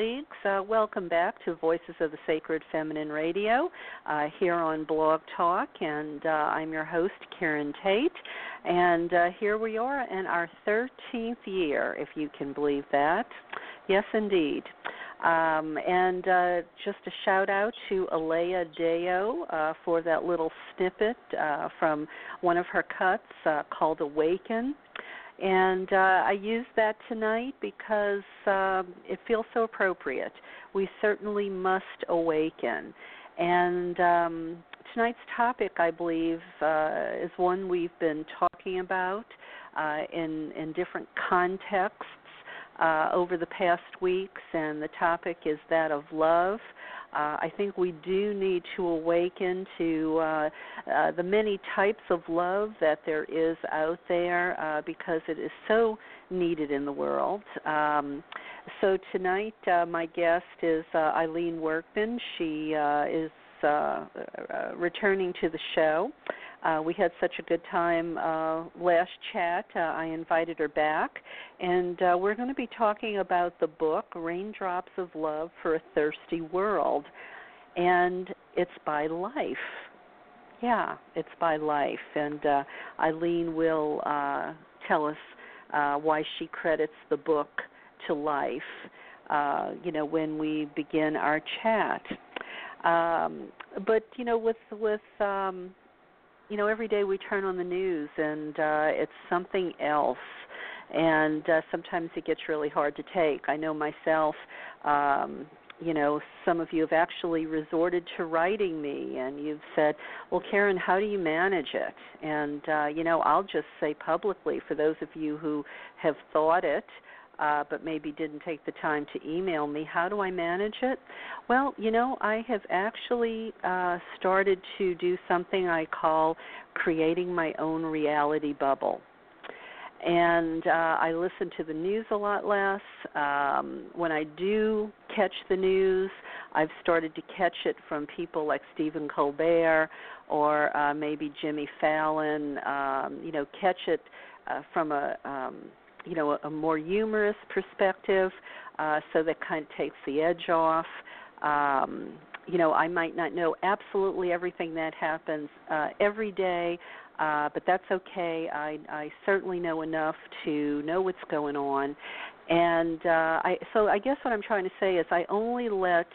colleagues. Uh, welcome back to Voices of the Sacred Feminine Radio uh, here on Blog Talk, and uh, I'm your host, Karen Tate. And uh, here we are in our 13th year, if you can believe that. Yes, indeed. Um, and uh, just a shout out to Alea Deo uh, for that little snippet uh, from one of her cuts uh, called Awaken. And uh, I use that tonight because um, it feels so appropriate. We certainly must awaken. And um, tonight's topic, I believe, uh, is one we've been talking about uh, in in different contexts uh, over the past weeks, and the topic is that of love. Uh, I think we do need to awaken to uh, uh, the many types of love that there is out there uh, because it is so needed in the world. Um, so tonight, uh, my guest is uh, Eileen Workman. She uh, is returning to the show. Uh, we had such a good time uh, last chat. Uh, I invited her back, and uh, we're going to be talking about the book Raindrops of Love for a Thirsty World. And it's by Life. Yeah, it's by Life. And uh, Eileen will uh, tell us uh, why she credits the book to Life, uh, you know, when we begin our chat. Um, but you know, with with um, you know, every day we turn on the news and uh, it's something else, and uh, sometimes it gets really hard to take. I know myself. Um, you know, some of you have actually resorted to writing me, and you've said, "Well, Karen, how do you manage it?" And uh, you know, I'll just say publicly for those of you who have thought it uh, but maybe didn't take the time to email me. How do I manage it? Well, you know, I have actually uh, started to do something I call creating my own reality bubble. And uh, I listen to the news a lot less. Um, when I do catch the news, I've started to catch it from people like Stephen Colbert or uh, maybe Jimmy Fallon. Um, you know, catch it uh, from a um, you know a, a more humorous perspective, uh, so that kind of takes the edge off. Um, you know, I might not know absolutely everything that happens uh, every day, uh, but that's okay. I, I certainly know enough to know what's going on, and uh, I, so I guess what I'm trying to say is I only let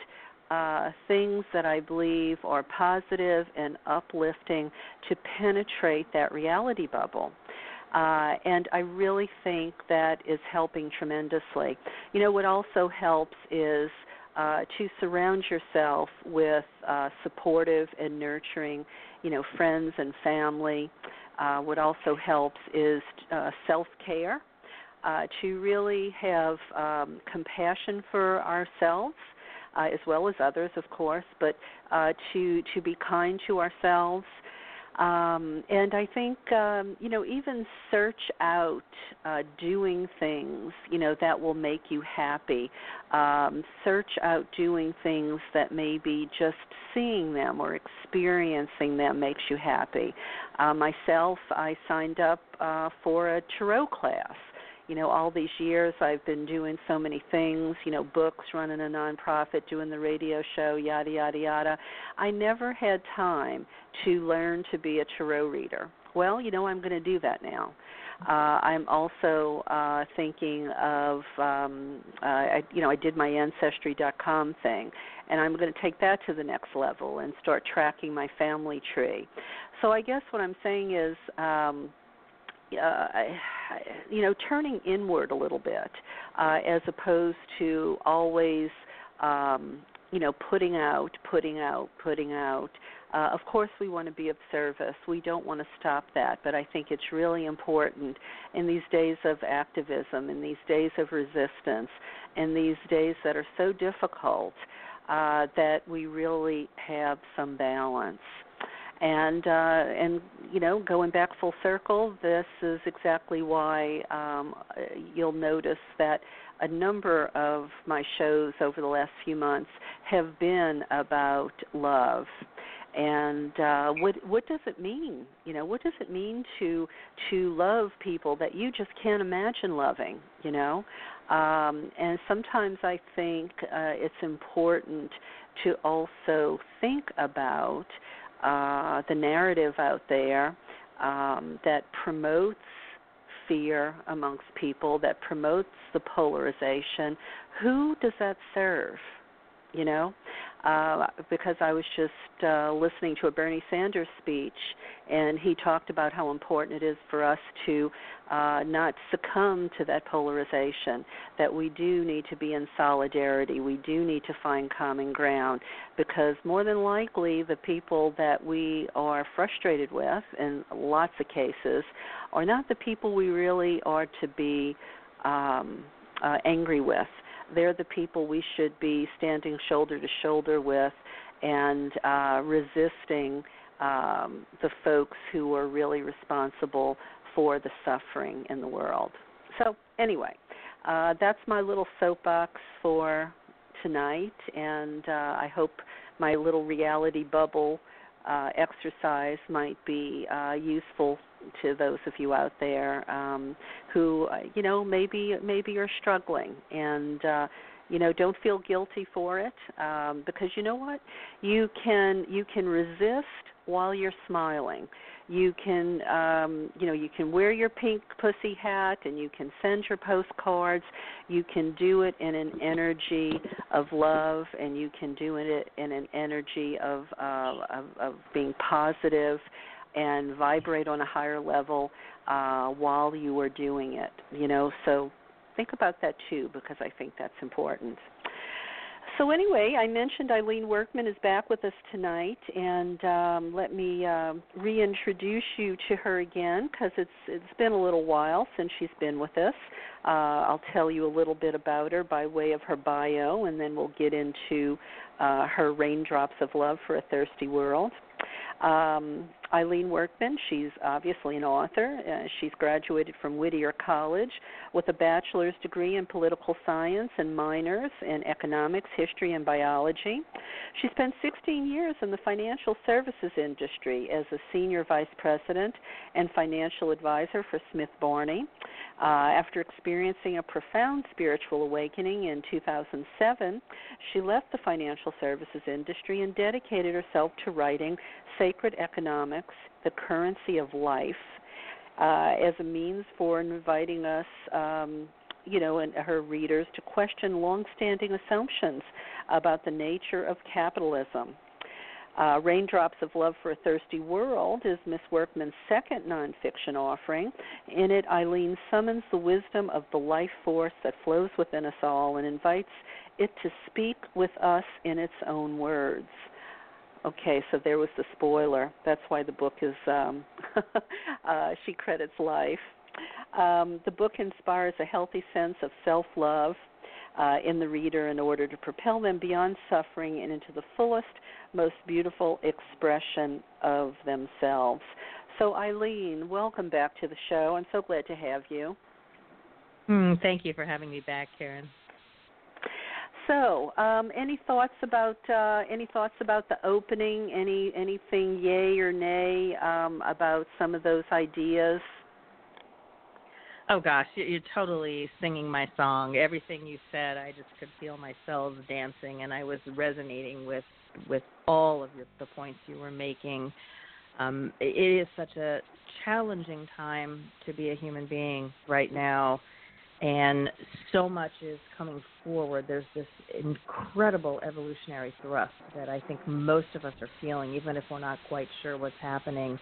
uh, things that I believe are positive and uplifting to penetrate that reality bubble. Uh, and I really think that is helping tremendously. You know, what also helps is uh, to surround yourself with uh, supportive and nurturing, you know, friends and family. Uh, what also helps is uh, self care, uh, to really have um, compassion for ourselves. Uh, as well as others, of course, but uh, to to be kind to ourselves, um, and I think um, you know even search out uh, doing things you know that will make you happy. Um, search out doing things that maybe just seeing them or experiencing them makes you happy. Uh, myself, I signed up uh, for a tarot class you know all these years i've been doing so many things you know books running a nonprofit doing the radio show yada yada yada. I never had time to learn to be a tarot reader. Well you know i'm going to do that now. Uh, I'm also uh, thinking of, um, uh, I, you know, I did my Ancestry.com thing, and I'm going to take that to the next level and start tracking my family tree. So I guess what I'm saying is, um, uh, you know, turning inward a little bit, uh, as opposed to always, um, you know, putting out, putting out, putting out. Uh, of course, we want to be of service. We don't want to stop that, but I think it's really important in these days of activism, in these days of resistance, in these days that are so difficult, uh, that we really have some balance and uh, and you know going back full circle this is exactly why um, you'll notice that a number of my shows over the last few months have been about love and uh, what what does it mean? You know, what does it mean to to love people that you just can't imagine loving? You know, um, and sometimes I think uh, it's important to also think about uh, the narrative out there um, that promotes fear amongst people, that promotes the polarization. Who does that serve? You know, uh, because I was just uh, listening to a Bernie Sanders speech, and he talked about how important it is for us to uh, not succumb to that polarization, that we do need to be in solidarity, we do need to find common ground, because more than likely the people that we are frustrated with, in lots of cases, are not the people we really are to be um, uh, angry with they're the people we should be standing shoulder to shoulder with and uh, resisting um, the folks who are really responsible for the suffering in the world. So, anyway, uh, that's my little soapbox for tonight, and uh, I hope my little reality bubble uh, exercise might be uh, useful to those of you out there um, who uh, you know maybe maybe you're struggling. And uh, you know don't feel guilty for it um, because you know what? You can you can resist while you're smiling you can um you know you can wear your pink pussy hat and you can send your postcards you can do it in an energy of love and you can do it in an energy of uh of, of being positive and vibrate on a higher level uh, while you are doing it. You know, so think about that too because I think that's important. So anyway, I mentioned Eileen Workman is back with us tonight, and um, let me uh, reintroduce you to her again because it's it's been a little while since she's been with us. Uh, I'll tell you a little bit about her by way of her bio, and then we'll get into uh, her raindrops of love for a thirsty world. Um, Eileen Workman, she's obviously an author. Uh, she's graduated from Whittier College with a bachelor's degree in political science and minors in economics, history, and biology. She spent 16 years in the financial services industry as a senior vice president and financial advisor for Smith Barney. Uh, after experiencing a profound spiritual awakening in 2007, she left the financial services industry and dedicated herself to writing Sacred Economics, The Currency of Life, uh, as a means for inviting us. Um, you know, and her readers to question long-standing assumptions about the nature of capitalism. Uh, Raindrops of Love for a Thirsty World is Miss Workman's second nonfiction offering. In it, Eileen summons the wisdom of the life force that flows within us all and invites it to speak with us in its own words. Okay, so there was the spoiler. That's why the book is, um, uh, she credits life. Um, the book inspires a healthy sense of self love uh, in the reader in order to propel them beyond suffering and into the fullest, most beautiful expression of themselves. So, Eileen, welcome back to the show. I'm so glad to have you. Mm, thank you for having me back, Karen. So, um, any thoughts about uh, any thoughts about the opening? Any anything yay or nay um, about some of those ideas? Oh gosh, you're totally singing my song. Everything you said, I just could feel my cells dancing, and I was resonating with with all of your, the points you were making. Um, it is such a challenging time to be a human being right now, and so much is coming forward. There's this incredible evolutionary thrust that I think most of us are feeling, even if we're not quite sure what's happening.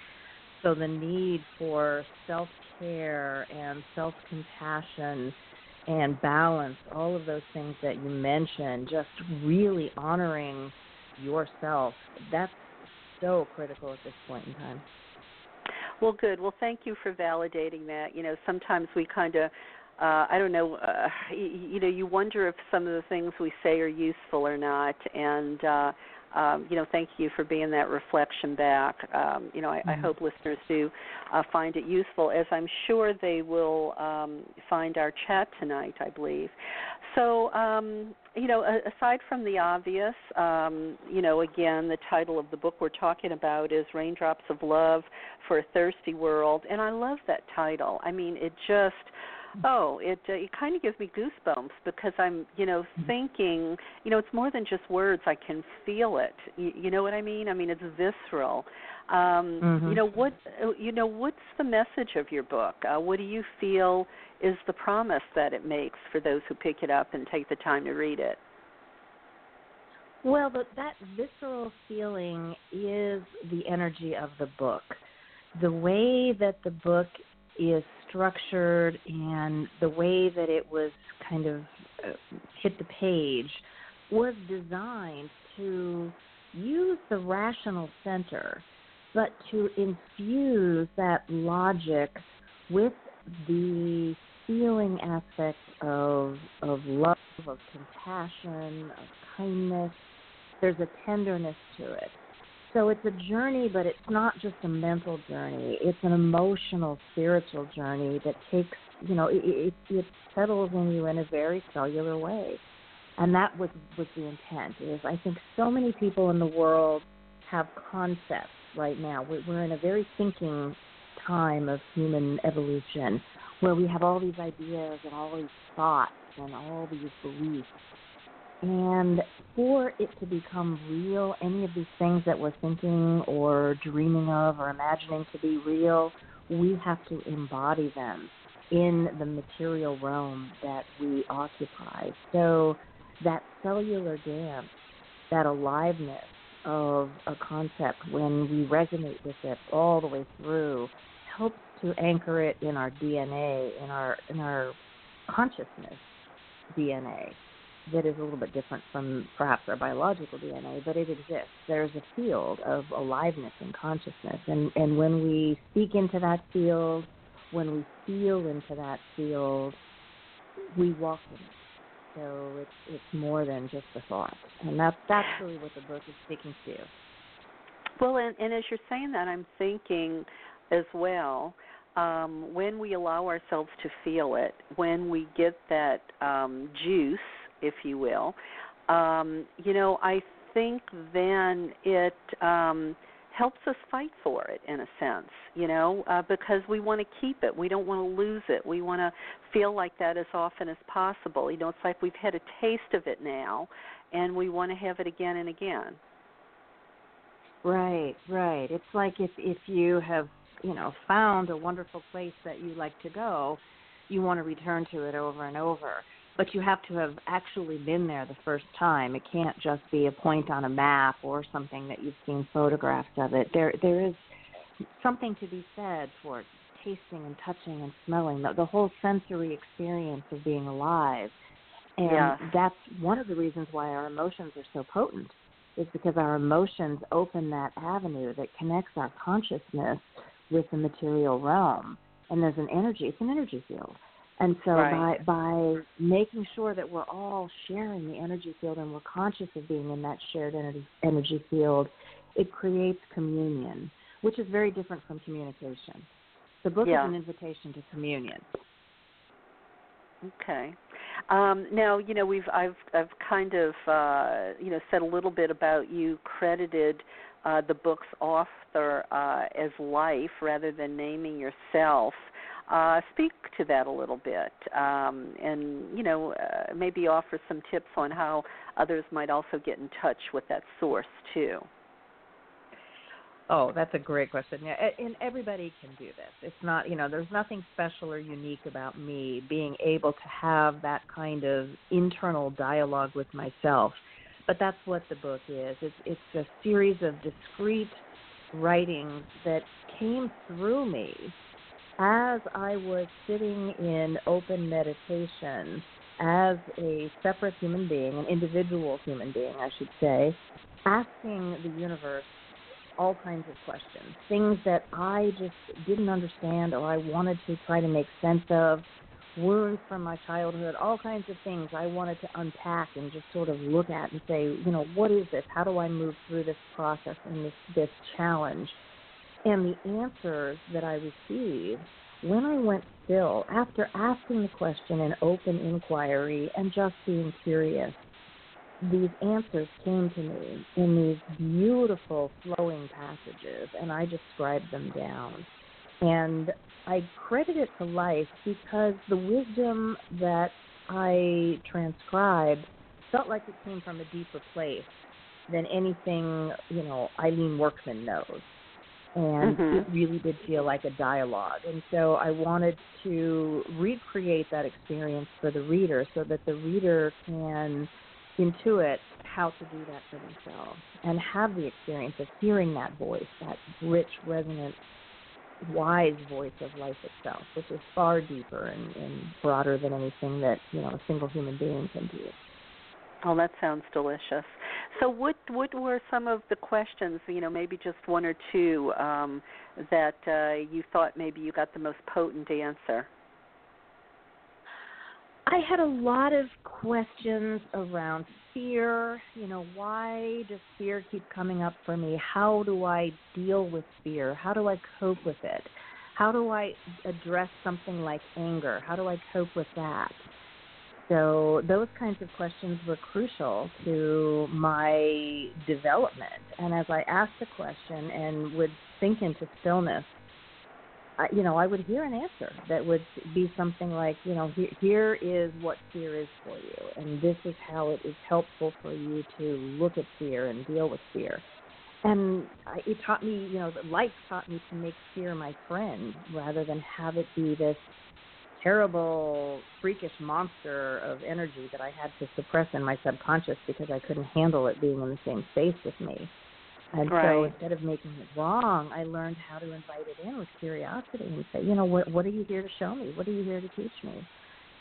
So the need for self care and self compassion and balance, all of those things that you mentioned, just really honoring yourself, that's so critical at this point in time. Well, good. Well, thank you for validating that. You know, sometimes we kind of uh, I don't know, uh, you, you know, you wonder if some of the things we say are useful or not, and uh, um, you know, thank you for being that reflection back. Um, you know, I, mm-hmm. I hope listeners do uh, find it useful, as I'm sure they will um, find our chat tonight. I believe. So, um, you know, aside from the obvious, um, you know, again, the title of the book we're talking about is Raindrops of Love for a Thirsty World, and I love that title. I mean, it just oh, it uh, it kind of gives me goosebumps because I'm, you know, mm-hmm. thinking, you know, it's more than just words. I can feel it. You, you know what I mean? I mean, it's visceral. Um, mm-hmm. You know what? Uh, you know what's the message of your book? Uh, what do you feel is the promise that it makes for those who pick it up and take the time to read it? Well, but that visceral feeling is the energy of the book. The way that the book is structured and the way that it was kind of uh, hit the page was designed to use the rational center, but to infuse that logic with the feeling aspect of of love, of compassion, of kindness. There's a tenderness to it. So it's a journey, but it's not just a mental journey. It's an emotional, spiritual journey that takes, you know, it, it, it settles in you in a very cellular way. And that was, was the intent. Is I think so many people in the world have concepts right now. We're in a very thinking time of human evolution where we have all these ideas and all these thoughts and all these beliefs and for it to become real, any of these things that we're thinking or dreaming of or imagining to be real, we have to embody them in the material realm that we occupy. So that cellular dance, that aliveness of a concept when we resonate with it all the way through helps to anchor it in our DNA, in our in our consciousness DNA that is a little bit different from perhaps our biological DNA, but it exists. There's a field of aliveness and consciousness, and and when we speak into that field, when we feel into that field, we walk in it. So it's it's more than just a thought, and that's that's really what the book is speaking to. Well, and, and as you're saying that, I'm thinking as well. Um, when we allow ourselves to feel it, when we get that um, juice if you will, um, you know, I think then it um, helps us fight for it in a sense, you know, uh, because we want to keep it. We don't want to lose it. We want to feel like that as often as possible. You know, it's like we've had a taste of it now, and we want to have it again and again. Right, right. It's like if if you have you know found a wonderful place that you like to go, you want to return to it over and over but you have to have actually been there the first time. It can't just be a point on a map or something that you've seen photographs of it. There there is something to be said for tasting and touching and smelling the, the whole sensory experience of being alive. And yeah. that's one of the reasons why our emotions are so potent is because our emotions open that avenue that connects our consciousness with the material realm. And there's an energy, it's an energy field and so right. by by making sure that we're all sharing the energy field and we're conscious of being in that shared energy energy field, it creates communion, which is very different from communication. The book yeah. is an invitation to communion. Okay. Um, now you know we've I've I've kind of uh, you know said a little bit about you credited uh, the book's author uh, as life rather than naming yourself. Uh, speak to that a little bit, um, and you know uh, maybe offer some tips on how others might also get in touch with that source too. Oh, that's a great question. Yeah, and everybody can do this. It's not, you know, there's nothing special or unique about me being able to have that kind of internal dialogue with myself. But that's what the book is. It's it's a series of discrete writings that came through me as I was sitting in open meditation as a separate human being, an individual human being, I should say, asking the universe all kinds of questions, things that I just didn't understand or I wanted to try to make sense of, wounds from my childhood, all kinds of things I wanted to unpack and just sort of look at and say, you know, what is this? How do I move through this process and this, this challenge? And the answers that I received when I went still, after asking the question in open inquiry and just being curious, these answers came to me in these beautiful flowing passages, and I just scribed them down. And I credit it to life because the wisdom that I transcribed felt like it came from a deeper place than anything, you know, Eileen Workman knows. And mm-hmm. it really did feel like a dialogue. And so I wanted to recreate that experience for the reader so that the reader can intuit how to do that for themselves and have the experience of hearing that voice, that rich, resonant, wise voice of life itself, which is far deeper and, and broader than anything that you know a single human being can do. Oh, that sounds delicious. So, what what were some of the questions? You know, maybe just one or two um, that uh, you thought maybe you got the most potent answer. I had a lot of questions around fear. You know, why does fear keep coming up for me? How do I deal with fear? How do I cope with it? How do I address something like anger? How do I cope with that? So, those kinds of questions were crucial to my development. And as I asked the question and would sink into stillness, I, you know, I would hear an answer that would be something like, you know, here, here is what fear is for you, and this is how it is helpful for you to look at fear and deal with fear. And it taught me, you know, life taught me to make fear my friend rather than have it be this terrible, freakish monster of energy that I had to suppress in my subconscious because I couldn't handle it being in the same space with me. And right. so instead of making it wrong, I learned how to invite it in with curiosity and say, you know, what what are you here to show me? What are you here to teach me?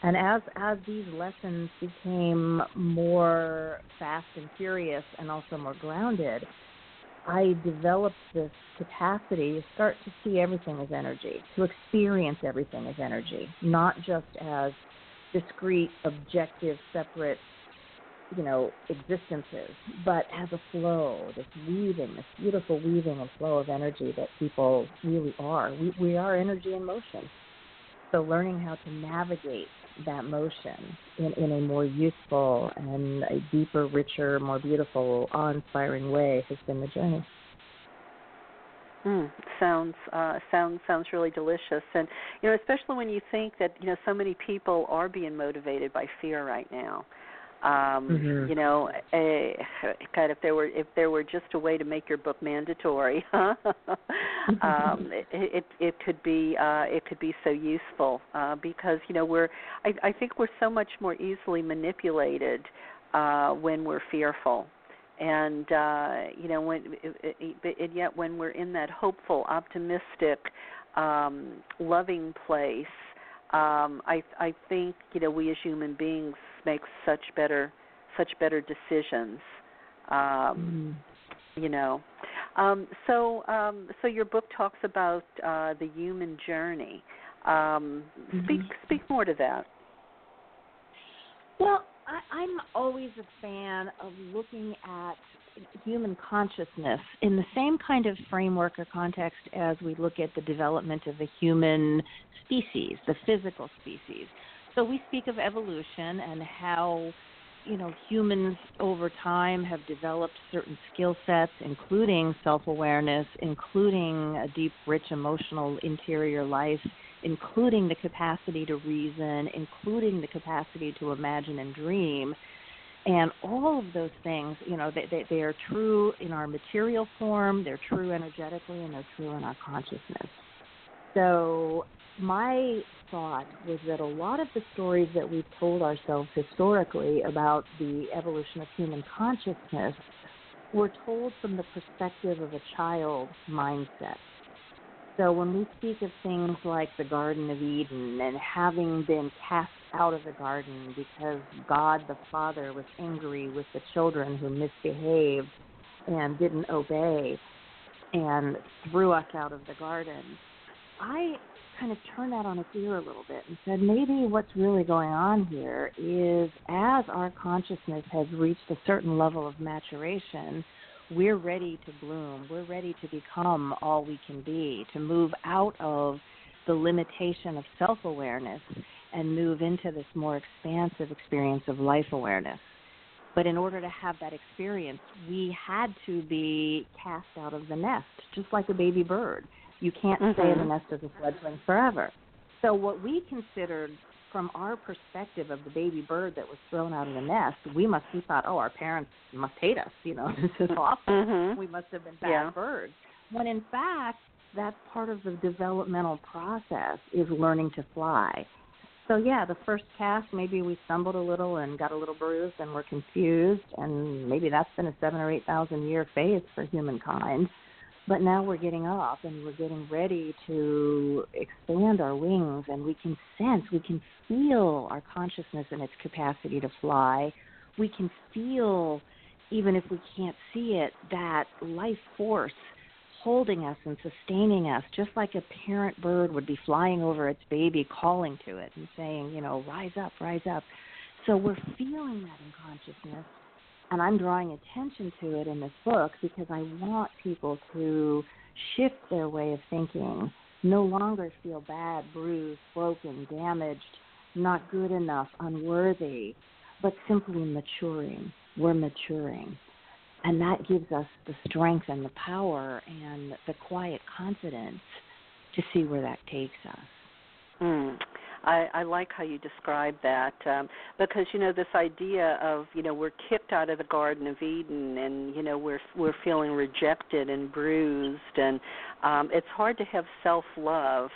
And as as these lessons became more fast and furious and also more grounded, I developed this capacity to start to see everything as energy, to experience everything as energy, not just as discrete, objective, separate you know, existences, but as a flow, this weaving, this beautiful weaving and flow of energy that people really are. We, we are energy in motion. So learning how to navigate that motion in, in a more useful and a deeper, richer, more beautiful, awe-inspiring way has been the journey. Mm, sounds uh, sounds sounds really delicious, and you know, especially when you think that you know so many people are being motivated by fear right now um mm-hmm. you know a, god if there were if there were just a way to make your book mandatory huh um it, it it could be uh it could be so useful uh because you know we're i i think we're so much more easily manipulated uh when we're fearful and uh you know when and yet when we're in that hopeful optimistic um loving place um i i think you know we as human beings make such better such better decisions. Um, mm. You know, um, so um, so your book talks about uh, the human journey. Um, mm-hmm. Speak speak more to that. Well, I, I'm always a fan of looking at human consciousness in the same kind of framework or context as we look at the development of the human species, the physical species. So we speak of evolution and how you know humans over time have developed certain skill sets including self-awareness including a deep rich emotional interior life including the capacity to reason including the capacity to imagine and dream. And all of those things you know they, they, they are true in our material form they're true energetically and they're true in our consciousness. So my thought was that a lot of the stories that we've told ourselves historically about the evolution of human consciousness were told from the perspective of a child mindset. So when we speak of things like the Garden of Eden and having been cast out of the garden because God the Father was angry with the children who misbehaved and didn't obey and threw us out of the garden, I kind of turned that on its ear a little bit and said maybe what's really going on here is as our consciousness has reached a certain level of maturation, we're ready to bloom. We're ready to become all we can be, to move out of the limitation of self awareness and move into this more expansive experience of life awareness. But in order to have that experience, we had to be cast out of the nest, just like a baby bird. You can't mm-hmm. stay in the nest as a fledgling forever. So what we considered from our perspective of the baby bird that was thrown out of the nest, we must we thought, oh, our parents must hate us. You know, this is awful. Mm-hmm. We must have been bad yeah. birds. When in fact, that's part of the developmental process is learning to fly. So yeah, the first cast maybe we stumbled a little and got a little bruised and were confused, and maybe that's been a seven or eight thousand year phase for humankind. But now we're getting up and we're getting ready to expand our wings, and we can sense, we can feel our consciousness and its capacity to fly. We can feel, even if we can't see it, that life force holding us and sustaining us, just like a parent bird would be flying over its baby, calling to it and saying, you know, rise up, rise up. So we're feeling that in consciousness and I'm drawing attention to it in this book because I want people to shift their way of thinking, no longer feel bad, bruised, broken, damaged, not good enough, unworthy, but simply maturing. We're maturing. And that gives us the strength and the power and the quiet confidence to see where that takes us. Mm. I, I like how you describe that um, because you know this idea of you know we're kicked out of the Garden of Eden and you know we're we're feeling rejected and bruised and um, it's hard to have self love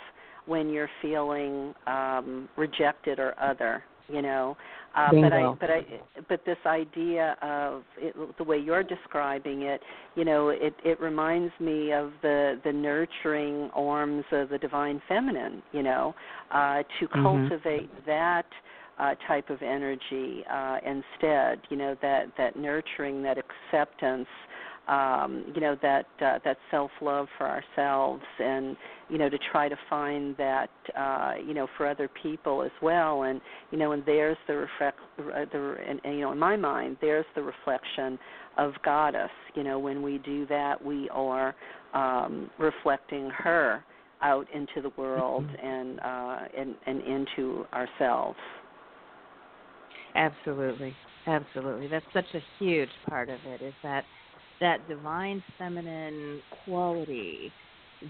when you're feeling um, rejected or other you know uh, but I, but I, but this idea of it, the way you're describing it, you know, it it reminds me of the the nurturing arms of the divine feminine. You know, uh, to mm-hmm. cultivate that uh, type of energy uh, instead. You know, that that nurturing, that acceptance um, you know that uh, that self love for ourselves, and you know to try to find that uh, you know for other people as well, and you know and there's the reflect uh, the and, and you know in my mind there's the reflection of goddess. You know when we do that we are um, reflecting her out into the world mm-hmm. and uh, and and into ourselves. Absolutely, absolutely. That's such a huge part of it. Is that that divine feminine quality,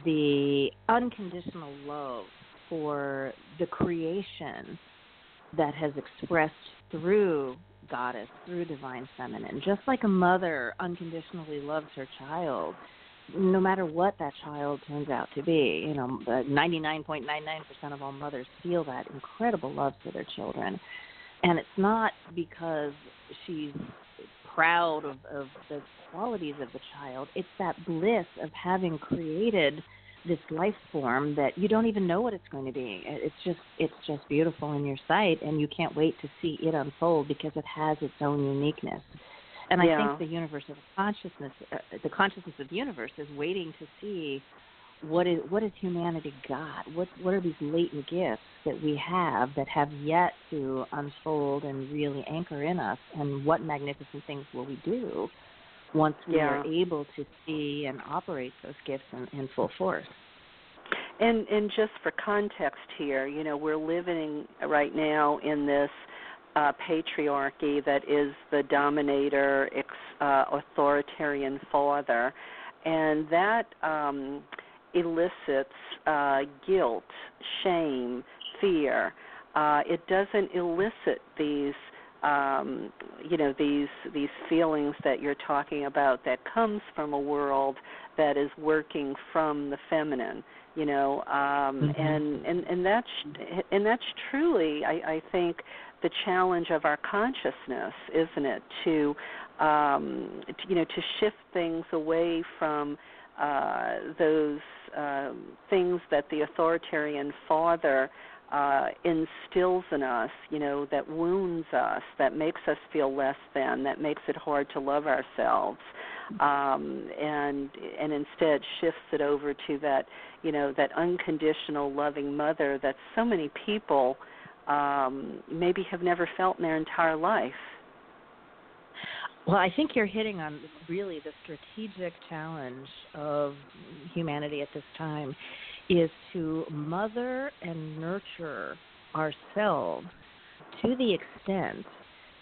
the unconditional love for the creation that has expressed through goddess, through divine feminine. Just like a mother unconditionally loves her child, no matter what that child turns out to be. You know, 99.99% of all mothers feel that incredible love for their children. And it's not because she's proud of, of the qualities of the child. It's that bliss of having created this life form that you don't even know what it's going to be. It's just it's just beautiful in your sight, and you can't wait to see it unfold because it has its own uniqueness. And yeah. I think the universe of consciousness, uh, the consciousness of the universe, is waiting to see what is what has humanity got? What what are these latent gifts that we have that have yet to unfold and really anchor in us? And what magnificent things will we do once we yeah. are able to see and operate those gifts in, in full force? And and just for context here, you know, we're living right now in this uh, patriarchy that is the dominator, ex, uh, authoritarian father, and that. Um, elicits uh, guilt, shame, fear. Uh, it doesn't elicit these um, you know these these feelings that you're talking about that comes from a world that is working from the feminine you know um, mm-hmm. and and and that's and that's truly I, I think the challenge of our consciousness isn't it to um, to, you know to shift things away from uh, those um, things that the authoritarian father uh, instills in us, you know, that wounds us, that makes us feel less than, that makes it hard to love ourselves, um, and and instead shifts it over to that, you know, that unconditional loving mother that so many people um, maybe have never felt in their entire life. Well, I think you're hitting on really the strategic challenge of humanity at this time is to mother and nurture ourselves to the extent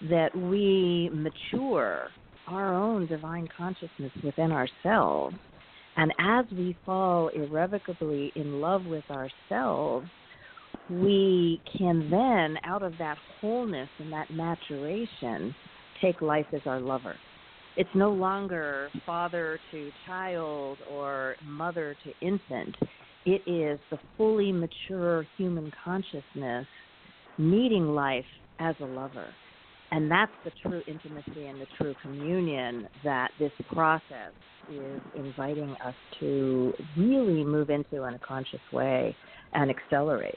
that we mature our own divine consciousness within ourselves. And as we fall irrevocably in love with ourselves, we can then, out of that wholeness and that maturation, take life as our lover. It's no longer father to child or mother to infant. It is the fully mature human consciousness meeting life as a lover. And that's the true intimacy and the true communion that this process is inviting us to really move into in a conscious way and accelerate.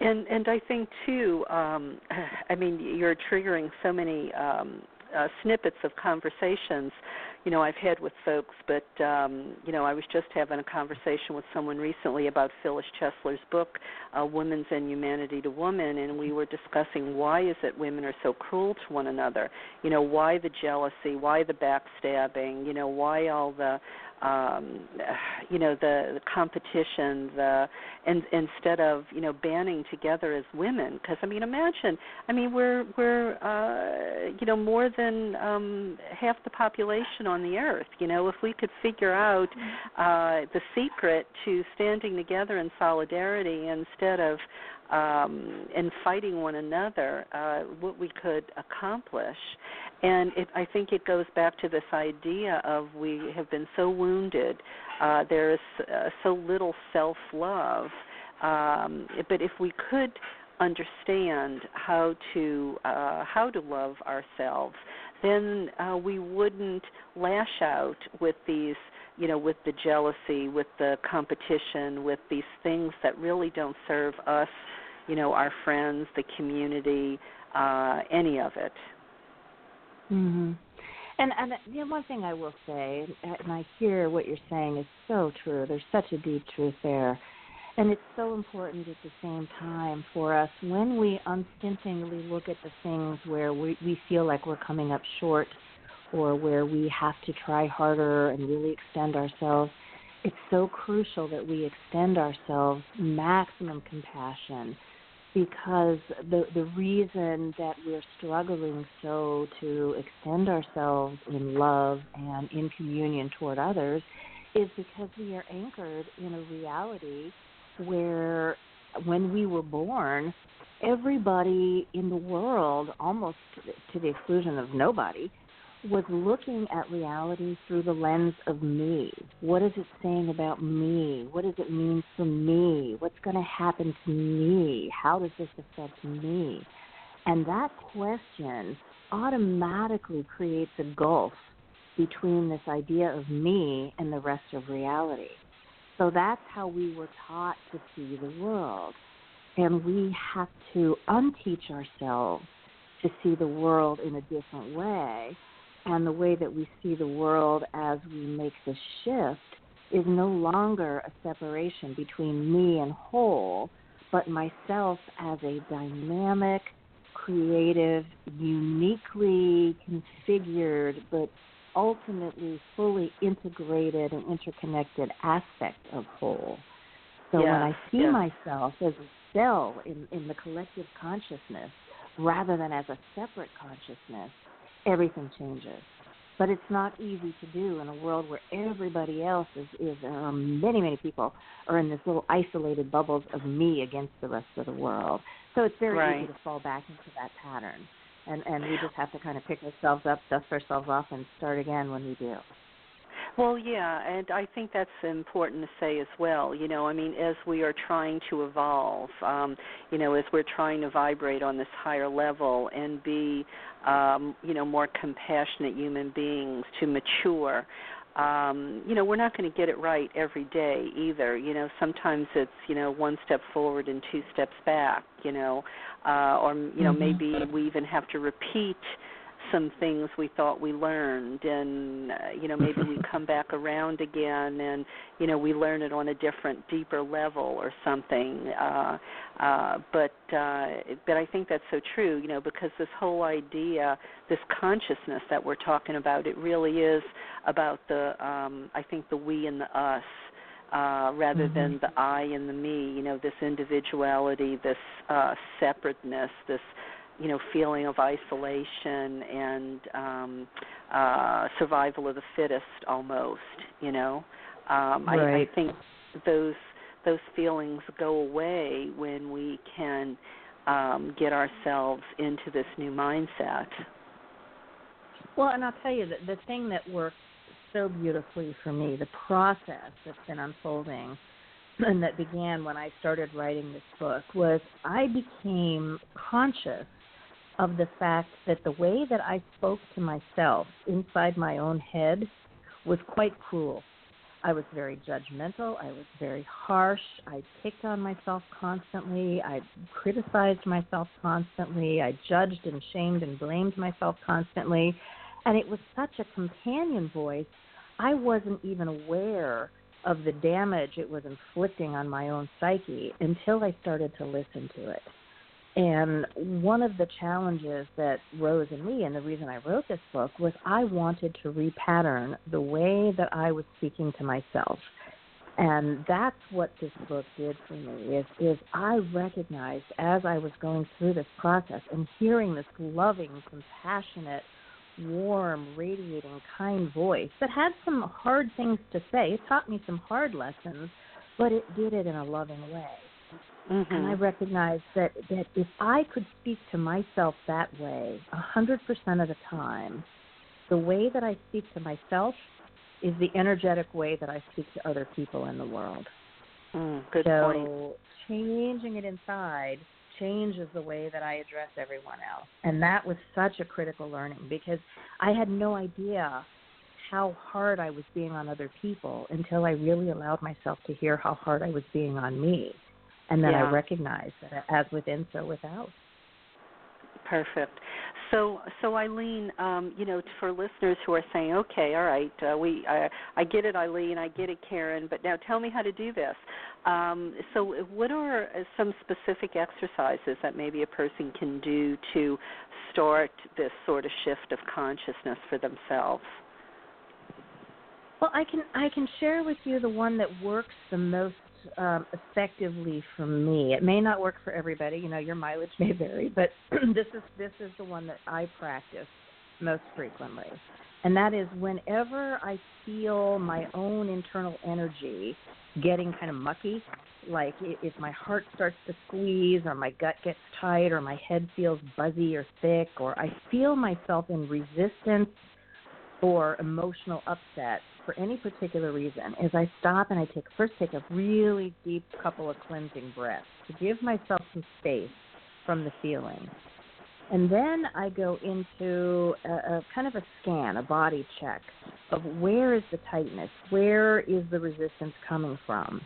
And and I think too, um, I mean, you're triggering so many um, uh, snippets of conversations you know I've had with folks, but um, you know I was just having a conversation with someone recently about Phyllis Chesler's book, uh, Women's Inhumanity to Woman, and we were discussing why is it women are so cruel to one another? You know why the jealousy, why the backstabbing, you know why all the um you know the, the competition the and instead of you know banding together as women because i mean imagine i mean we're we're uh you know more than um half the population on the earth you know if we could figure out uh the secret to standing together in solidarity instead of um, and fighting one another, uh, what we could accomplish. And it, I think it goes back to this idea of we have been so wounded. Uh, there is uh, so little self love. Um, but if we could understand how to uh, how to love ourselves, then uh, we wouldn't lash out with these you know with the jealousy with the competition with these things that really don't serve us you know our friends the community uh any of it. Mhm and and you one thing I will say, and I hear what you're saying is so true. There's such a deep truth there, and it's so important at the same time for us when we unstintingly look at the things where we we feel like we're coming up short or where we have to try harder and really extend ourselves, it's so crucial that we extend ourselves maximum compassion because the the reason that we're struggling so to extend ourselves in love and in communion toward others is because we are anchored in a reality where when we were born everybody in the world almost to the exclusion of nobody was looking at reality through the lens of me. What is it saying about me? What does it mean for me? What's going to happen to me? How does this affect me? And that question automatically creates a gulf between this idea of me and the rest of reality. So that's how we were taught to see the world. And we have to unteach ourselves to see the world in a different way and the way that we see the world as we make the shift is no longer a separation between me and whole, but myself as a dynamic, creative, uniquely configured, but ultimately fully integrated and interconnected aspect of whole. So yeah, when I see yeah. myself as a cell in, in the collective consciousness rather than as a separate consciousness, everything changes. But it's not easy to do in a world where everybody else is, is um, many, many people are in this little isolated bubbles of me against the rest of the world. So it's very right. easy to fall back into that pattern. And, and we just have to kind of pick ourselves up, dust ourselves off, and start again when we do. Well, yeah, and I think that's important to say as well. You know, I mean, as we are trying to evolve, um, you know, as we're trying to vibrate on this higher level and be, um, you know, more compassionate human beings to mature. Um, you know, we're not going to get it right every day either. You know, sometimes it's you know one step forward and two steps back. You know, uh, or you know mm-hmm. maybe we even have to repeat some things we thought we learned and uh, you know maybe we come back around again and you know we learn it on a different deeper level or something uh uh but uh but I think that's so true you know because this whole idea this consciousness that we're talking about it really is about the um I think the we and the us uh, rather mm-hmm. than the I and the me, you know, this individuality, this uh, separateness, this you know feeling of isolation and um uh survival of the fittest almost you know um right. I, I think those those feelings go away when we can um get ourselves into this new mindset well and i'll tell you that the thing that worked so beautifully for me the process that's been unfolding and that began when I started writing this book was I became conscious of the fact that the way that I spoke to myself inside my own head was quite cruel. I was very judgmental. I was very harsh. I picked on myself constantly. I criticized myself constantly. I judged and shamed and blamed myself constantly. And it was such a companion voice, I wasn't even aware of the damage it was inflicting on my own psyche until I started to listen to it. And one of the challenges that rose in me, and the reason I wrote this book, was I wanted to repattern the way that I was speaking to myself. And that's what this book did for me is, is I recognized as I was going through this process and hearing this loving, compassionate, warm, radiating, kind voice that had some hard things to say. It taught me some hard lessons, but it did it in a loving way. Mm-hmm. And I recognize that that if I could speak to myself that way a hundred percent of the time, the way that I speak to myself is the energetic way that I speak to other people in the world. Mm, good so point. changing it inside changes the way that I address everyone else. And that was such a critical learning because I had no idea how hard I was being on other people until I really allowed myself to hear how hard I was being on me. And then yeah. I recognize that as within, so without. Perfect. So, so Eileen, um, you know, for listeners who are saying, "Okay, all right, uh, we, I, I get it, Eileen, I get it, Karen, but now tell me how to do this." Um, so, what are uh, some specific exercises that maybe a person can do to start this sort of shift of consciousness for themselves? Well, I can I can share with you the one that works the most um, effectively for me. It may not work for everybody. You know, your mileage may vary, but this is this is the one that I practice most frequently. And that is whenever I feel my own internal energy getting kind of mucky, like if my heart starts to squeeze or my gut gets tight or my head feels buzzy or thick or I feel myself in resistance or emotional upset for any particular reason is I stop and I take first take a really deep couple of cleansing breaths to give myself some space from the feeling. And then I go into a, a kind of a scan, a body check of where is the tightness, where is the resistance coming from.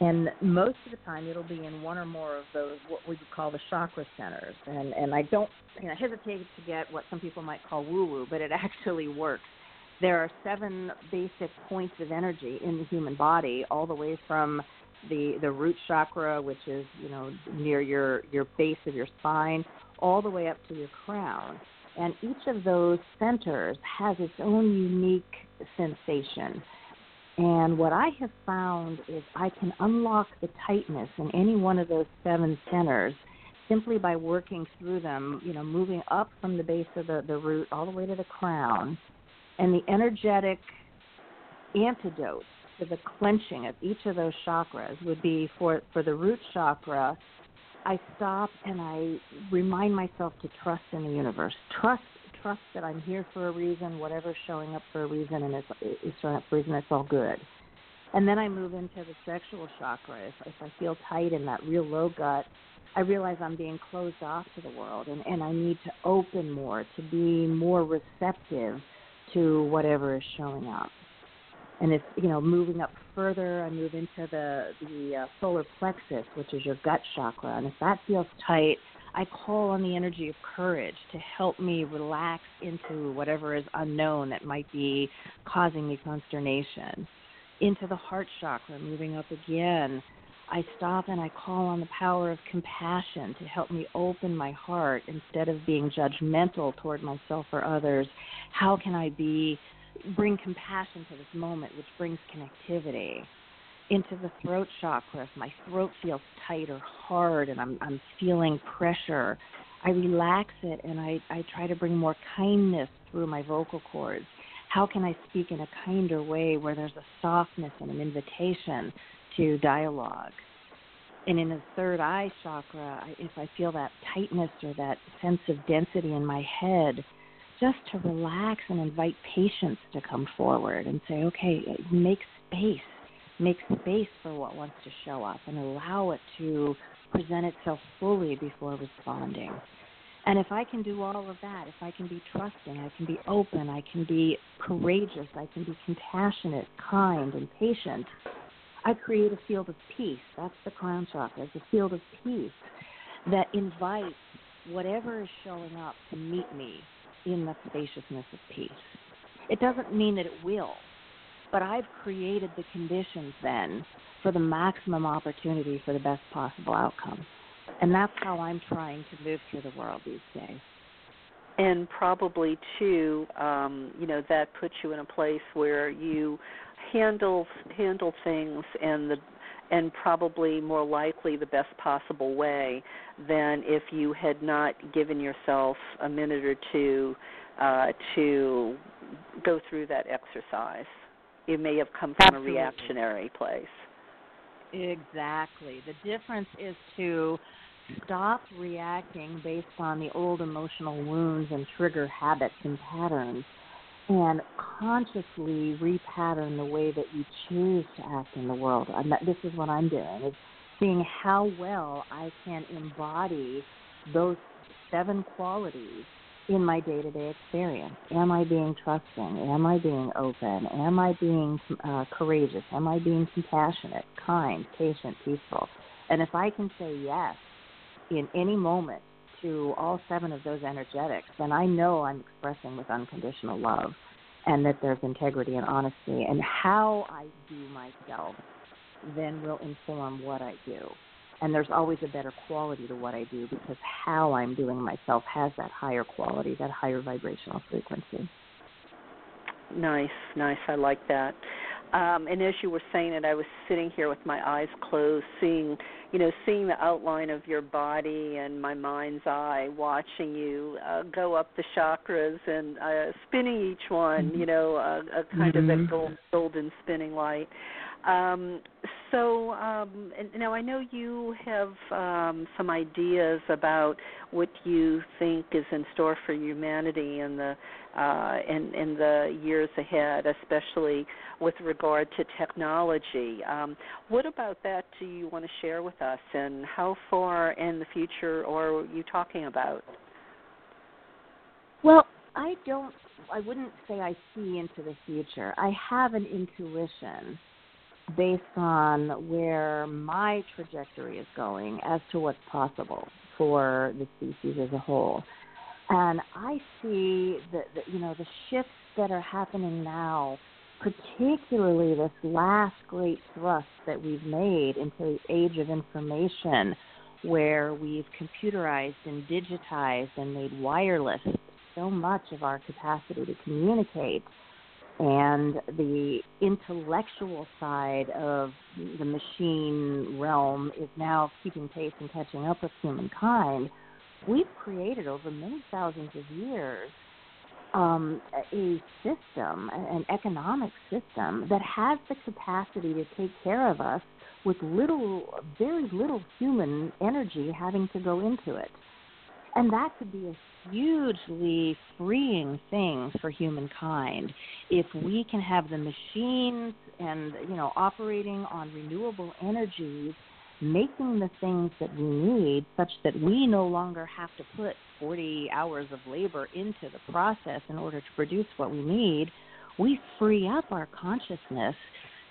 And most of the time, it'll be in one or more of those what we would call the chakra centers. And and I don't you know hesitate to get what some people might call woo woo, but it actually works there are seven basic points of energy in the human body, all the way from the the root chakra, which is you know near your your base of your spine, all the way up to your crown. And each of those centers has its own unique sensation. And what I have found is I can unlock the tightness in any one of those seven centers simply by working through them, you know, moving up from the base of the, the root all the way to the crown and the energetic antidote to the clenching of each of those chakras would be for for the root chakra I stop and I remind myself to trust in the universe. Trust trust that I'm here for a reason, whatever's showing up for a reason and it's, it's showing up for a reason, it's all good. And then I move into the sexual chakra. If, if I feel tight in that real low gut, I realize I'm being closed off to the world and, and I need to open more, to be more receptive to whatever is showing up. And if you know, moving up further, I move into the the uh, solar plexus, which is your gut chakra, and if that feels tight, I call on the energy of courage to help me relax into whatever is unknown that might be causing me consternation. Into the heart chakra, moving up again, I stop and I call on the power of compassion to help me open my heart instead of being judgmental toward myself or others. How can I be bring compassion to this moment which brings connectivity into the throat chakra if my throat feels tight or hard and I'm I'm feeling pressure I relax it and I, I try to bring more kindness through my vocal cords. How can I speak in a kinder way where there's a softness and an invitation to dialogue? And in the third eye chakra, if I feel that tightness or that sense of density in my head, just to relax and invite patience to come forward and say, okay, make space, make space for what wants to show up and allow it to present itself fully before responding. And if I can do all of that, if I can be trusting, I can be open, I can be courageous, I can be compassionate, kind, and patient, I create a field of peace. That's the crown chakra. It's a field of peace that invites whatever is showing up to meet me in the spaciousness of peace. It doesn't mean that it will, but I've created the conditions then for the maximum opportunity for the best possible outcome. And that's how I'm trying to move through the world these days. And probably too, um, you know, that puts you in a place where you handle handle things and the and probably more likely the best possible way than if you had not given yourself a minute or two uh, to go through that exercise. It may have come from Absolutely. a reactionary place. Exactly. The difference is to stop reacting based on the old emotional wounds and trigger habits and patterns and consciously repattern the way that you choose to act in the world. And this is what I'm doing is seeing how well I can embody those seven qualities in my day-to-day experience. Am I being trusting? Am I being open? Am I being uh, courageous? Am I being compassionate, kind, patient, peaceful? And if I can say yes in any moment to all seven of those energetics, then I know I'm expressing with unconditional love and that there's integrity and honesty. And how I do myself then will inform what I do. And there's always a better quality to what I do because how I'm doing myself has that higher quality, that higher vibrational frequency. Nice, nice. I like that. Um, and as you were saying it, I was sitting here with my eyes closed, seeing, you know, seeing the outline of your body and my mind's eye, watching you uh, go up the chakras and uh, spinning each one, you know, uh, a kind mm-hmm. of a mm-hmm. gold, golden spinning light. Um, so um, now I know you have um, some ideas about what you think is in store for humanity in the uh, in, in the years ahead, especially with regard to technology. Um, what about that do you want to share with us, and how far in the future are you talking about? Well, I don't. I wouldn't say I see into the future. I have an intuition based on where my trajectory is going as to what's possible for the species as a whole. And I see that you know the shifts that are happening now, particularly this last great thrust that we've made into the age of information, where we've computerized and digitized and made wireless so much of our capacity to communicate. And the intellectual side of the machine realm is now keeping pace and catching up with humankind, we've created over many thousands of years um, a system, an economic system that has the capacity to take care of us with little, very little human energy having to go into it. And that could be a hugely freeing thing for humankind if we can have the machines and you know operating on renewable energies making the things that we need such that we no longer have to put 40 hours of labor into the process in order to produce what we need we free up our consciousness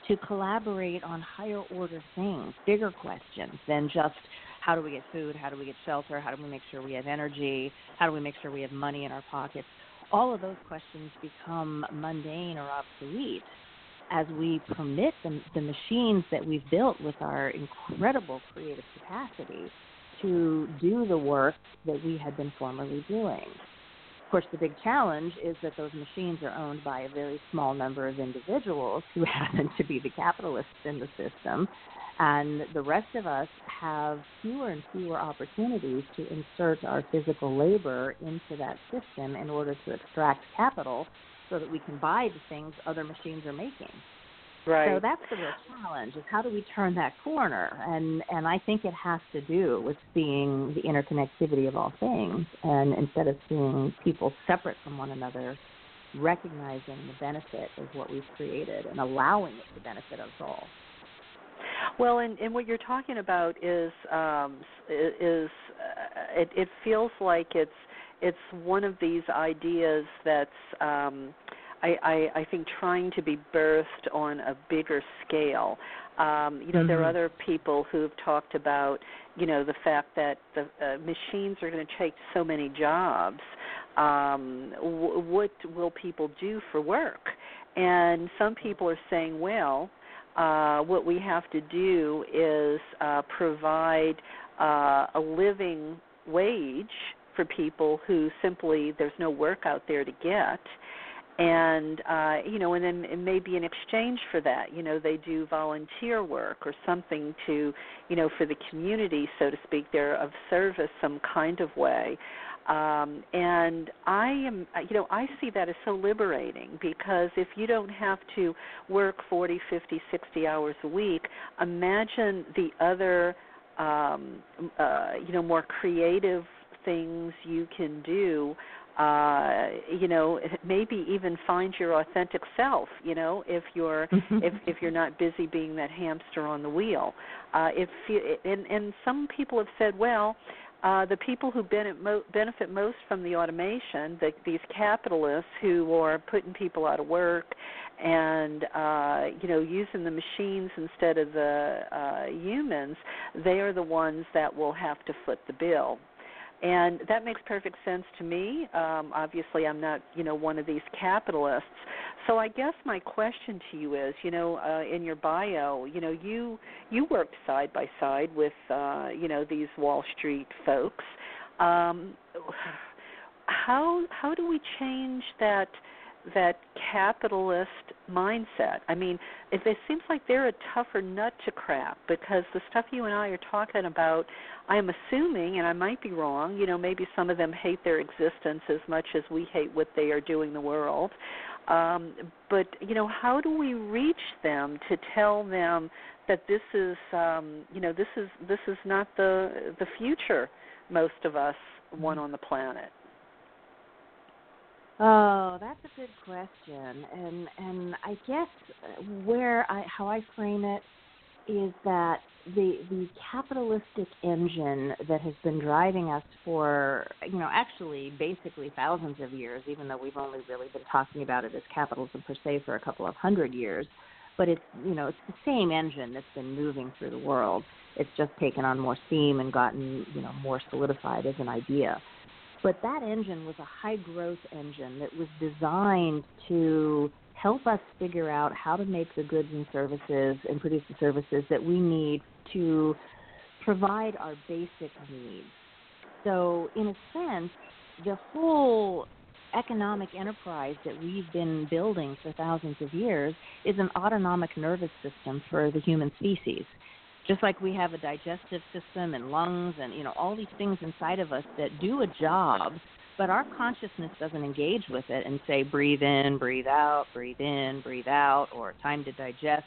to collaborate on higher order things bigger questions than just how do we get food? How do we get shelter? How do we make sure we have energy? How do we make sure we have money in our pockets? All of those questions become mundane or obsolete as we permit the, the machines that we've built with our incredible creative capacity to do the work that we had been formerly doing. Of course, the big challenge is that those machines are owned by a very small number of individuals who happen to be the capitalists in the system. And the rest of us have fewer and fewer opportunities to insert our physical labor into that system in order to extract capital so that we can buy the things other machines are making. Right. So that's the real challenge is how do we turn that corner? And and I think it has to do with seeing the interconnectivity of all things and instead of seeing people separate from one another, recognizing the benefit of what we've created and allowing it to benefit us all. Well, and, and what you're talking about is um, is uh, it, it feels like it's it's one of these ideas that's um, I, I, I think trying to be birthed on a bigger scale. Um, you know, mm-hmm. there are other people who've talked about, you know, the fact that the uh, machines are going to take so many jobs. Um, w- what will people do for work? And some people are saying, well, uh, what we have to do is uh, provide uh, a living wage for people who simply there's no work out there to get. And uh you know and then and maybe in exchange for that. You know they do volunteer work or something to you know for the community so to speak. They're of service some kind of way. Um and i am you know i see that as so liberating because if you don't have to work forty fifty sixty hours a week imagine the other um uh you know more creative things you can do uh you know maybe even find your authentic self you know if you're if if you're not busy being that hamster on the wheel. Uh if you, and and some people have said well uh, the people who benefit most from the automation, the, these capitalists who are putting people out of work and uh, you know using the machines instead of the uh, humans, they are the ones that will have to foot the bill and that makes perfect sense to me. Um, obviously, I'm not, you know, one of these capitalists. So I guess my question to you is, you know, uh, in your bio, you know, you you worked side by side with, uh, you know, these Wall Street folks. Um, how how do we change that? That capitalist mindset. I mean, it, it seems like they're a tougher nut to crack because the stuff you and I are talking about, I am assuming, and I might be wrong, you know, maybe some of them hate their existence as much as we hate what they are doing the world. Um, but you know, how do we reach them to tell them that this is, um, you know, this is this is not the the future most of us want on the planet? Oh, that's a good question, and and I guess where I how I frame it is that the the capitalistic engine that has been driving us for you know actually basically thousands of years, even though we've only really been talking about it as capitalism per se for a couple of hundred years, but it's you know it's the same engine that's been moving through the world. It's just taken on more steam and gotten you know more solidified as an idea. But that engine was a high growth engine that was designed to help us figure out how to make the goods and services and produce the services that we need to provide our basic needs. So, in a sense, the whole economic enterprise that we've been building for thousands of years is an autonomic nervous system for the human species just like we have a digestive system and lungs and you know all these things inside of us that do a job but our consciousness doesn't engage with it and say breathe in breathe out breathe in breathe out or time to digest.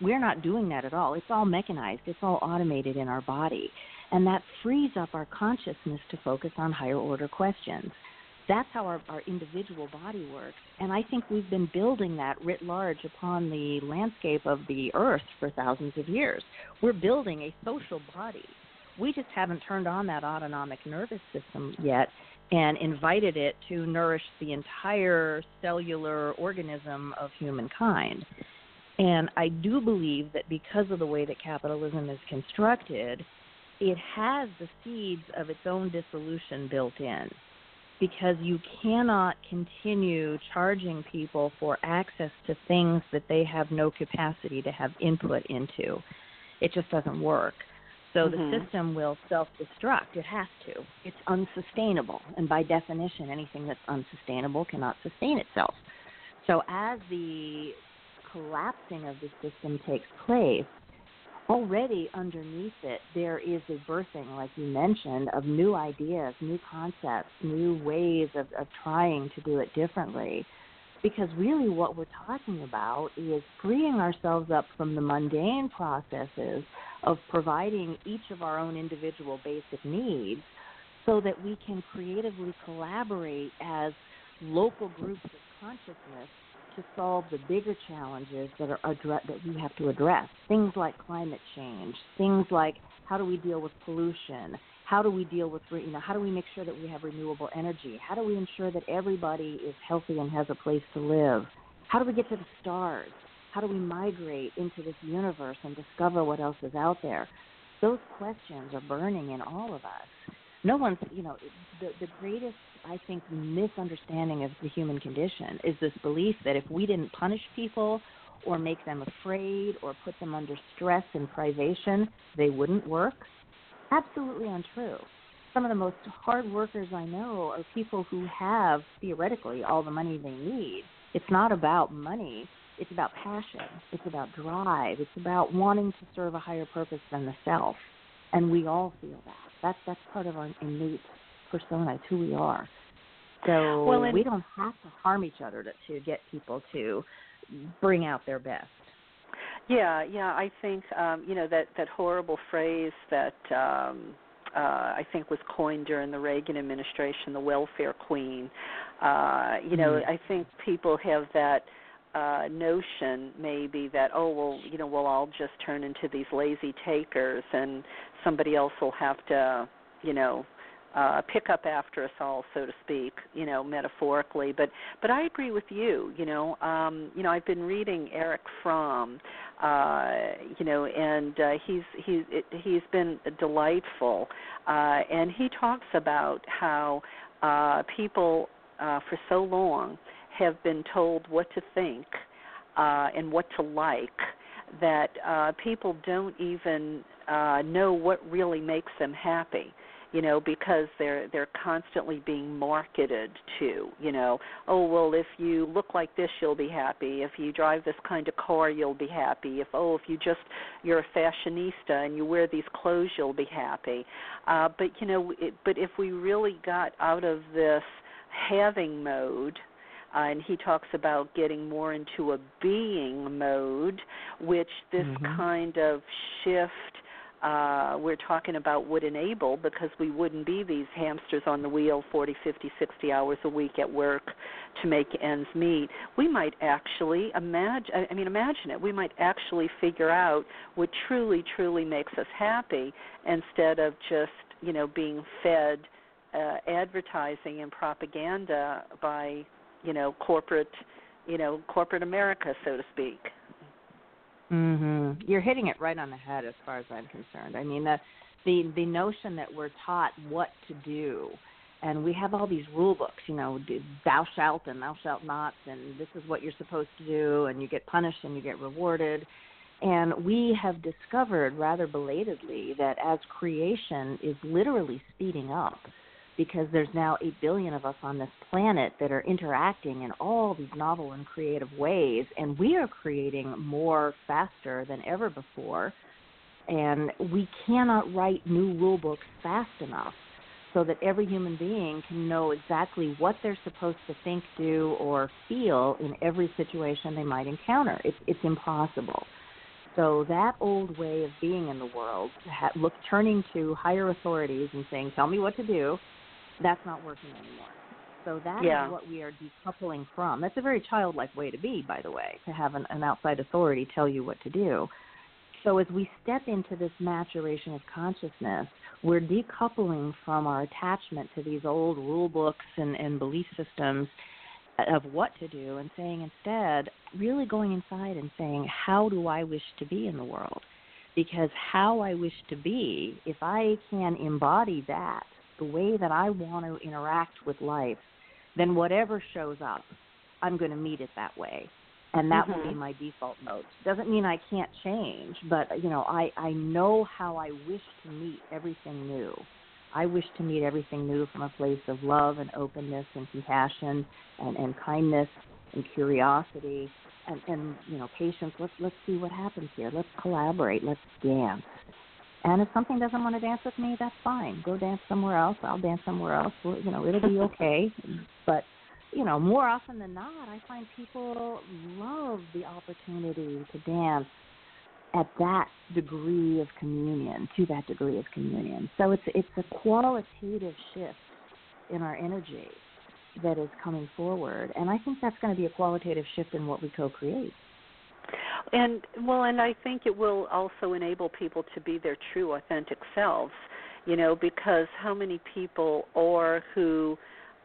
We're not doing that at all. It's all mechanized. It's all automated in our body. And that frees up our consciousness to focus on higher order questions that's how our, our individual body works. And I think we've been building that writ large upon the landscape of the earth for thousands of years. We're building a social body. We just haven't turned on that autonomic nervous system yet and invited it to nourish the entire cellular organism of humankind. And I do believe that because of the way that capitalism is constructed, it has the seeds of its own dissolution built in because you cannot continue charging people for access to things that they have no capacity to have input into. It just doesn't work. So mm-hmm. the system will self destruct. It has to. It's unsustainable. And by definition, anything that's unsustainable cannot sustain itself. So as the collapsing of the system takes place, already underneath it, there is a birthing, like you mentioned, of new ideas, new concepts, new ways of, of trying to do it differently. Because really, what we're talking about is freeing ourselves up from the mundane processes of providing each of our own individual basic needs so that we can creatively collaborate as local groups of consciousness to solve the bigger challenges that are address, that we have to address. Things like climate change, things like how do we deal with pollution, how do we deal with you know how do we make sure that we have renewable energy, how do we ensure that everybody is healthy and has a place to live, how do we get to the stars, how do we migrate into this universe and discover what else is out there. Those questions are burning in all of us. No one's, you know, the the greatest I think, misunderstanding of the human condition is this belief that if we didn't punish people or make them afraid or put them under stress and privation, they wouldn't work. Absolutely untrue. Some of the most hard workers I know are people who have, theoretically, all the money they need. It's not about money, it's about passion, it's about drive, it's about wanting to serve a higher purpose than the self. And we all feel that. That's, that's part of our innate persona. It's who we are. So well, we don't have to harm each other to, to get people to bring out their best. Yeah, yeah. I think um, you know that that horrible phrase that um, uh, I think was coined during the Reagan administration, the welfare queen. Uh, you know, mm-hmm. I think people have that uh notion maybe that oh well you know we'll all just turn into these lazy takers and somebody else will have to you know uh, pick up after us all, so to speak, you know, metaphorically. But but I agree with you. You know, um, you know, I've been reading Erich Fromm, uh, you know, and uh, he's he's he's been delightful, uh, and he talks about how uh, people uh, for so long have been told what to think uh, and what to like that uh, people don't even uh, know what really makes them happy you know because they're they're constantly being marketed to you know oh well if you look like this you'll be happy. If you drive this kind of car you'll be happy. If oh if you just you're a fashionista and you wear these clothes you'll be happy. Uh but you know it, but if we really got out of this having mode uh, and he talks about getting more into a being mode, which this mm-hmm. kind of shift uh, we're talking about would enable because we wouldn't be these hamsters on the wheel 40, 50, 60 hours a week at work to make ends meet. We might actually imagine, I mean, imagine it, we might actually figure out what truly, truly makes us happy instead of just, you know, being fed uh, advertising and propaganda by, you know, corporate, you know, corporate America, so to speak. Mhm. You're hitting it right on the head as far as I'm concerned. I mean the the the notion that we're taught what to do and we have all these rule books, you know, thou shalt and thou shalt not and this is what you're supposed to do and you get punished and you get rewarded. And we have discovered rather belatedly that as creation is literally speeding up, because there's now 8 billion of us on this planet that are interacting in all these novel and creative ways and we are creating more faster than ever before and we cannot write new rule books fast enough so that every human being can know exactly what they're supposed to think, do, or feel in every situation they might encounter. It's, it's impossible. So that old way of being in the world, look, turning to higher authorities and saying, "Tell me what to do," that's not working anymore. So that yeah. is what we are decoupling from. That's a very childlike way to be, by the way, to have an, an outside authority tell you what to do. So as we step into this maturation of consciousness, we're decoupling from our attachment to these old rule books and, and belief systems of what to do and saying instead, really going inside and saying, how do I wish to be in the world? Because how I wish to be, if I can embody that the way that I want to interact with life, then whatever shows up, I'm going to meet it that way. and that mm-hmm. will be my default mode. Doesn't mean I can't change, but you know, I I know how I wish to meet everything new. I wish to meet everything new from a place of love and openness and compassion and, and kindness and curiosity and, and you know patience. Let's let's see what happens here. Let's collaborate. Let's dance. And if something doesn't want to dance with me, that's fine. Go dance somewhere else. I'll dance somewhere else. You know, it'll be okay. but you know, more often than not, I find people love the opportunity to dance at that degree of communion, to that degree of communion. So it's it's a qualitative shift in our energy that is coming forward, and I think that's going to be a qualitative shift in what we co-create. And well, and I think it will also enable people to be their true, authentic selves. You know, because how many people are who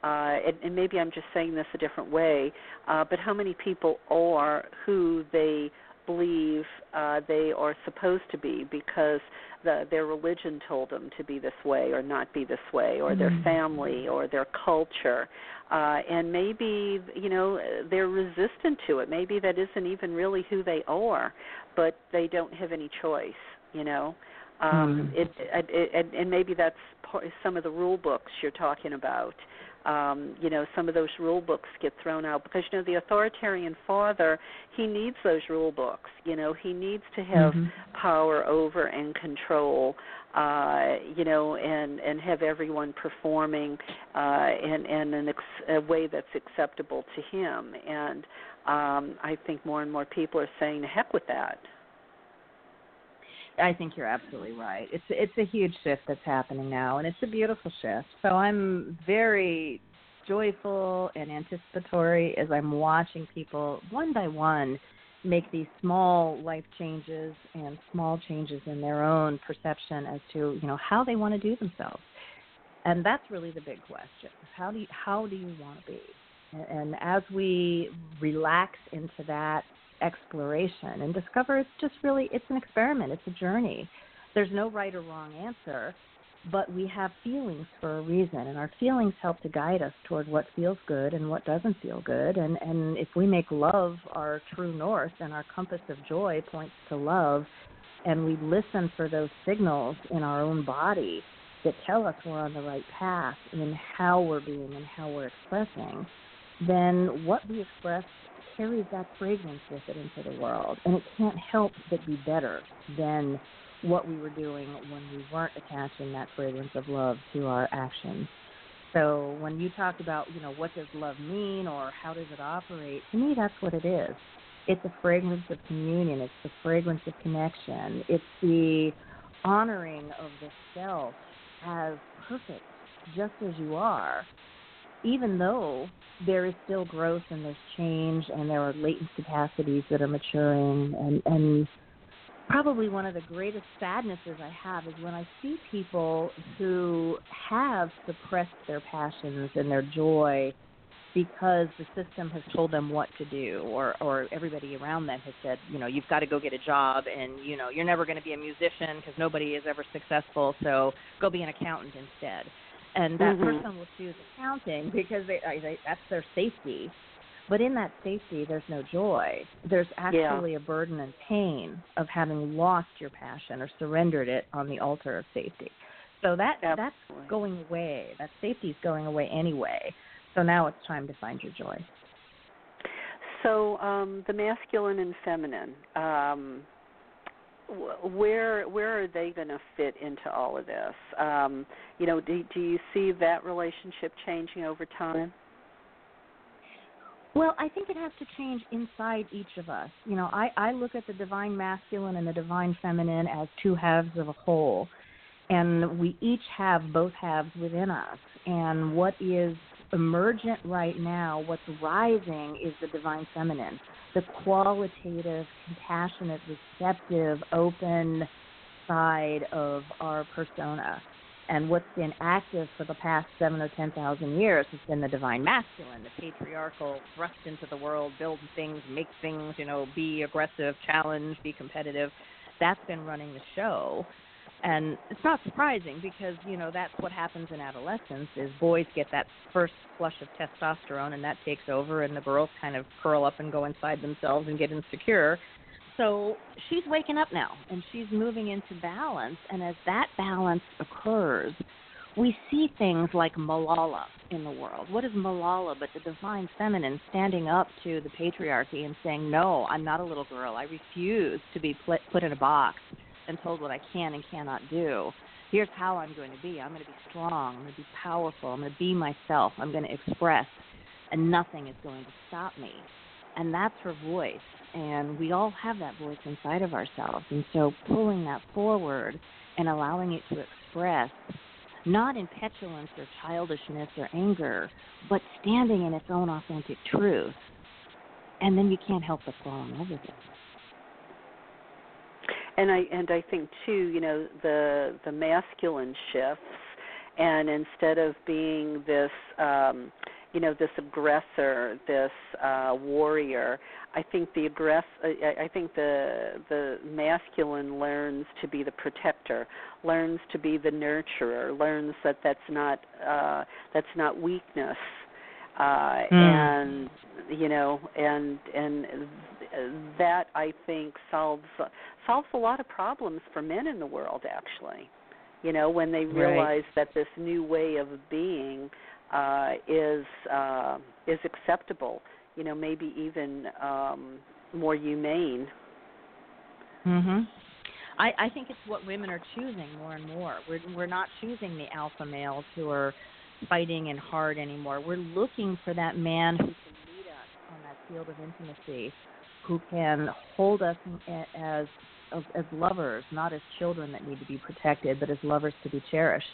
uh, and, and maybe I'm just saying this a different way, uh, but how many people are who they believe uh, they are supposed to be because the, their religion told them to be this way or not be this way, or mm-hmm. their family or their culture, uh, and maybe you know they're resistant to it. Maybe that isn't even really who they are, but they don't have any choice. You know. Um, mm-hmm. it, it, it, and maybe that's part, some of the rule books you're talking about um, you know, some of those rule books get thrown out because you know the authoritarian father he needs those rule books. You know, he needs to have mm-hmm. power over and control. Uh, you know, and and have everyone performing uh, in in an ex- a way that's acceptable to him. And um, I think more and more people are saying, "Heck with that." I think you're absolutely right. It's it's a huge shift that's happening now, and it's a beautiful shift. So I'm very joyful and anticipatory as I'm watching people one by one make these small life changes and small changes in their own perception as to you know how they want to do themselves, and that's really the big question: how do you, how do you want to be? And as we relax into that exploration and discover it's just really it's an experiment it's a journey. There's no right or wrong answer but we have feelings for a reason and our feelings help to guide us toward what feels good and what doesn't feel good. And and if we make love our true north and our compass of joy points to love and we listen for those signals in our own body that tell us we're on the right path in how we're being and how we're expressing then what we express carries that fragrance with it into the world, and it can't help but be better than what we were doing when we weren't attaching that fragrance of love to our actions. So when you talk about, you know, what does love mean or how does it operate, to me that's what it is. It's a fragrance of communion, it's the fragrance of connection, it's the honoring of the self as perfect, just as you are, even though there is still growth and there's change and there are latent capacities that are maturing. And and probably one of the greatest sadnesses I have is when I see people who have suppressed their passions and their joy because the system has told them what to do or or everybody around them has said you know you've got to go get a job and you know you're never going to be a musician because nobody is ever successful so go be an accountant instead and that mm-hmm. person will choose accounting because they, they that's their safety. But in that safety, there's no joy. There's actually yeah. a burden and pain of having lost your passion or surrendered it on the altar of safety. So that Absolutely. that's going away. That safety is going away anyway. So now it's time to find your joy. So um, the masculine and feminine. Um, where where are they going to fit into all of this? Um, you know, do do you see that relationship changing over time? Well, I think it has to change inside each of us. You know, I, I look at the divine masculine and the divine feminine as two halves of a whole. And we each have both halves within us. And what is emergent right now, what's rising, is the divine feminine the qualitative, compassionate, receptive, open side of our persona. And what's been active for the past seven or ten thousand years has been the divine masculine, the patriarchal, thrust into the world, build things, make things, you know, be aggressive, challenge, be competitive. That's been running the show. And it's not surprising because you know that's what happens in adolescence is boys get that first flush of testosterone and that takes over and the girls kind of curl up and go inside themselves and get insecure. So she's waking up now and she's moving into balance. And as that balance occurs we see things like malala in the world. What is malala but the divine feminine standing up to the patriarchy and saying no i'm not a little girl. I refuse to be put in a box and told what I can and cannot do. Here's how I'm going to be. I'm going to be strong. I'm going to be powerful. I'm going to be myself. I'm going to express, and nothing is going to stop me. And that's her voice. And we all have that voice inside of ourselves. And so pulling that forward and allowing it to express, not in petulance or childishness or anger, but standing in its own authentic truth. And then you can't help but fall in love with it and I and I think too, you know, the the masculine shifts, and instead of being this, um, you know, this aggressor, this uh, warrior, I think the aggress, I, I think the the masculine learns to be the protector, learns to be the nurturer, learns that that's not uh, that's not weakness uh, mm. and you know and and that I think solves solves a lot of problems for men in the world actually you know when they realize right. that this new way of being uh is uh is acceptable you know maybe even um more humane mhm I, I think it's what women are choosing more and more. We're we're not choosing the alpha males who are fighting and hard anymore. We're looking for that man who can lead us on that field of intimacy, who can hold us as as lovers, not as children that need to be protected, but as lovers to be cherished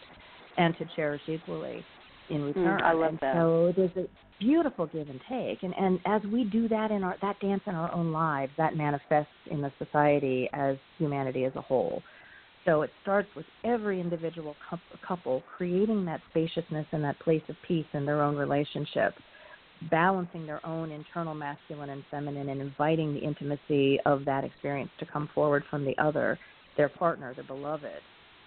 and to cherish equally in mm, return. Mm, I love and that. So there's a beautiful give and take, and and as we do that in our that dance in our own lives, that manifests in the society as humanity as a whole. So it starts with every individual couple creating that spaciousness and that place of peace in their own relationship, balancing their own internal masculine and feminine, and inviting the intimacy of that experience to come forward from the other, their partner, their beloved,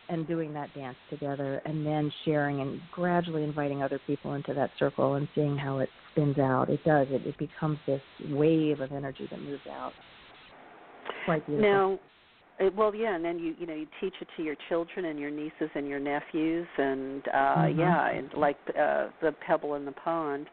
and doing that dance together, and then sharing and gradually inviting other people into that circle and seeing how it spins out. It does. It, it becomes this wave of energy that moves out. Quite beautiful. Now, well, yeah, and then you you know you teach it to your children and your nieces and your nephews, and uh mm-hmm. yeah, and like uh, the pebble in the pond.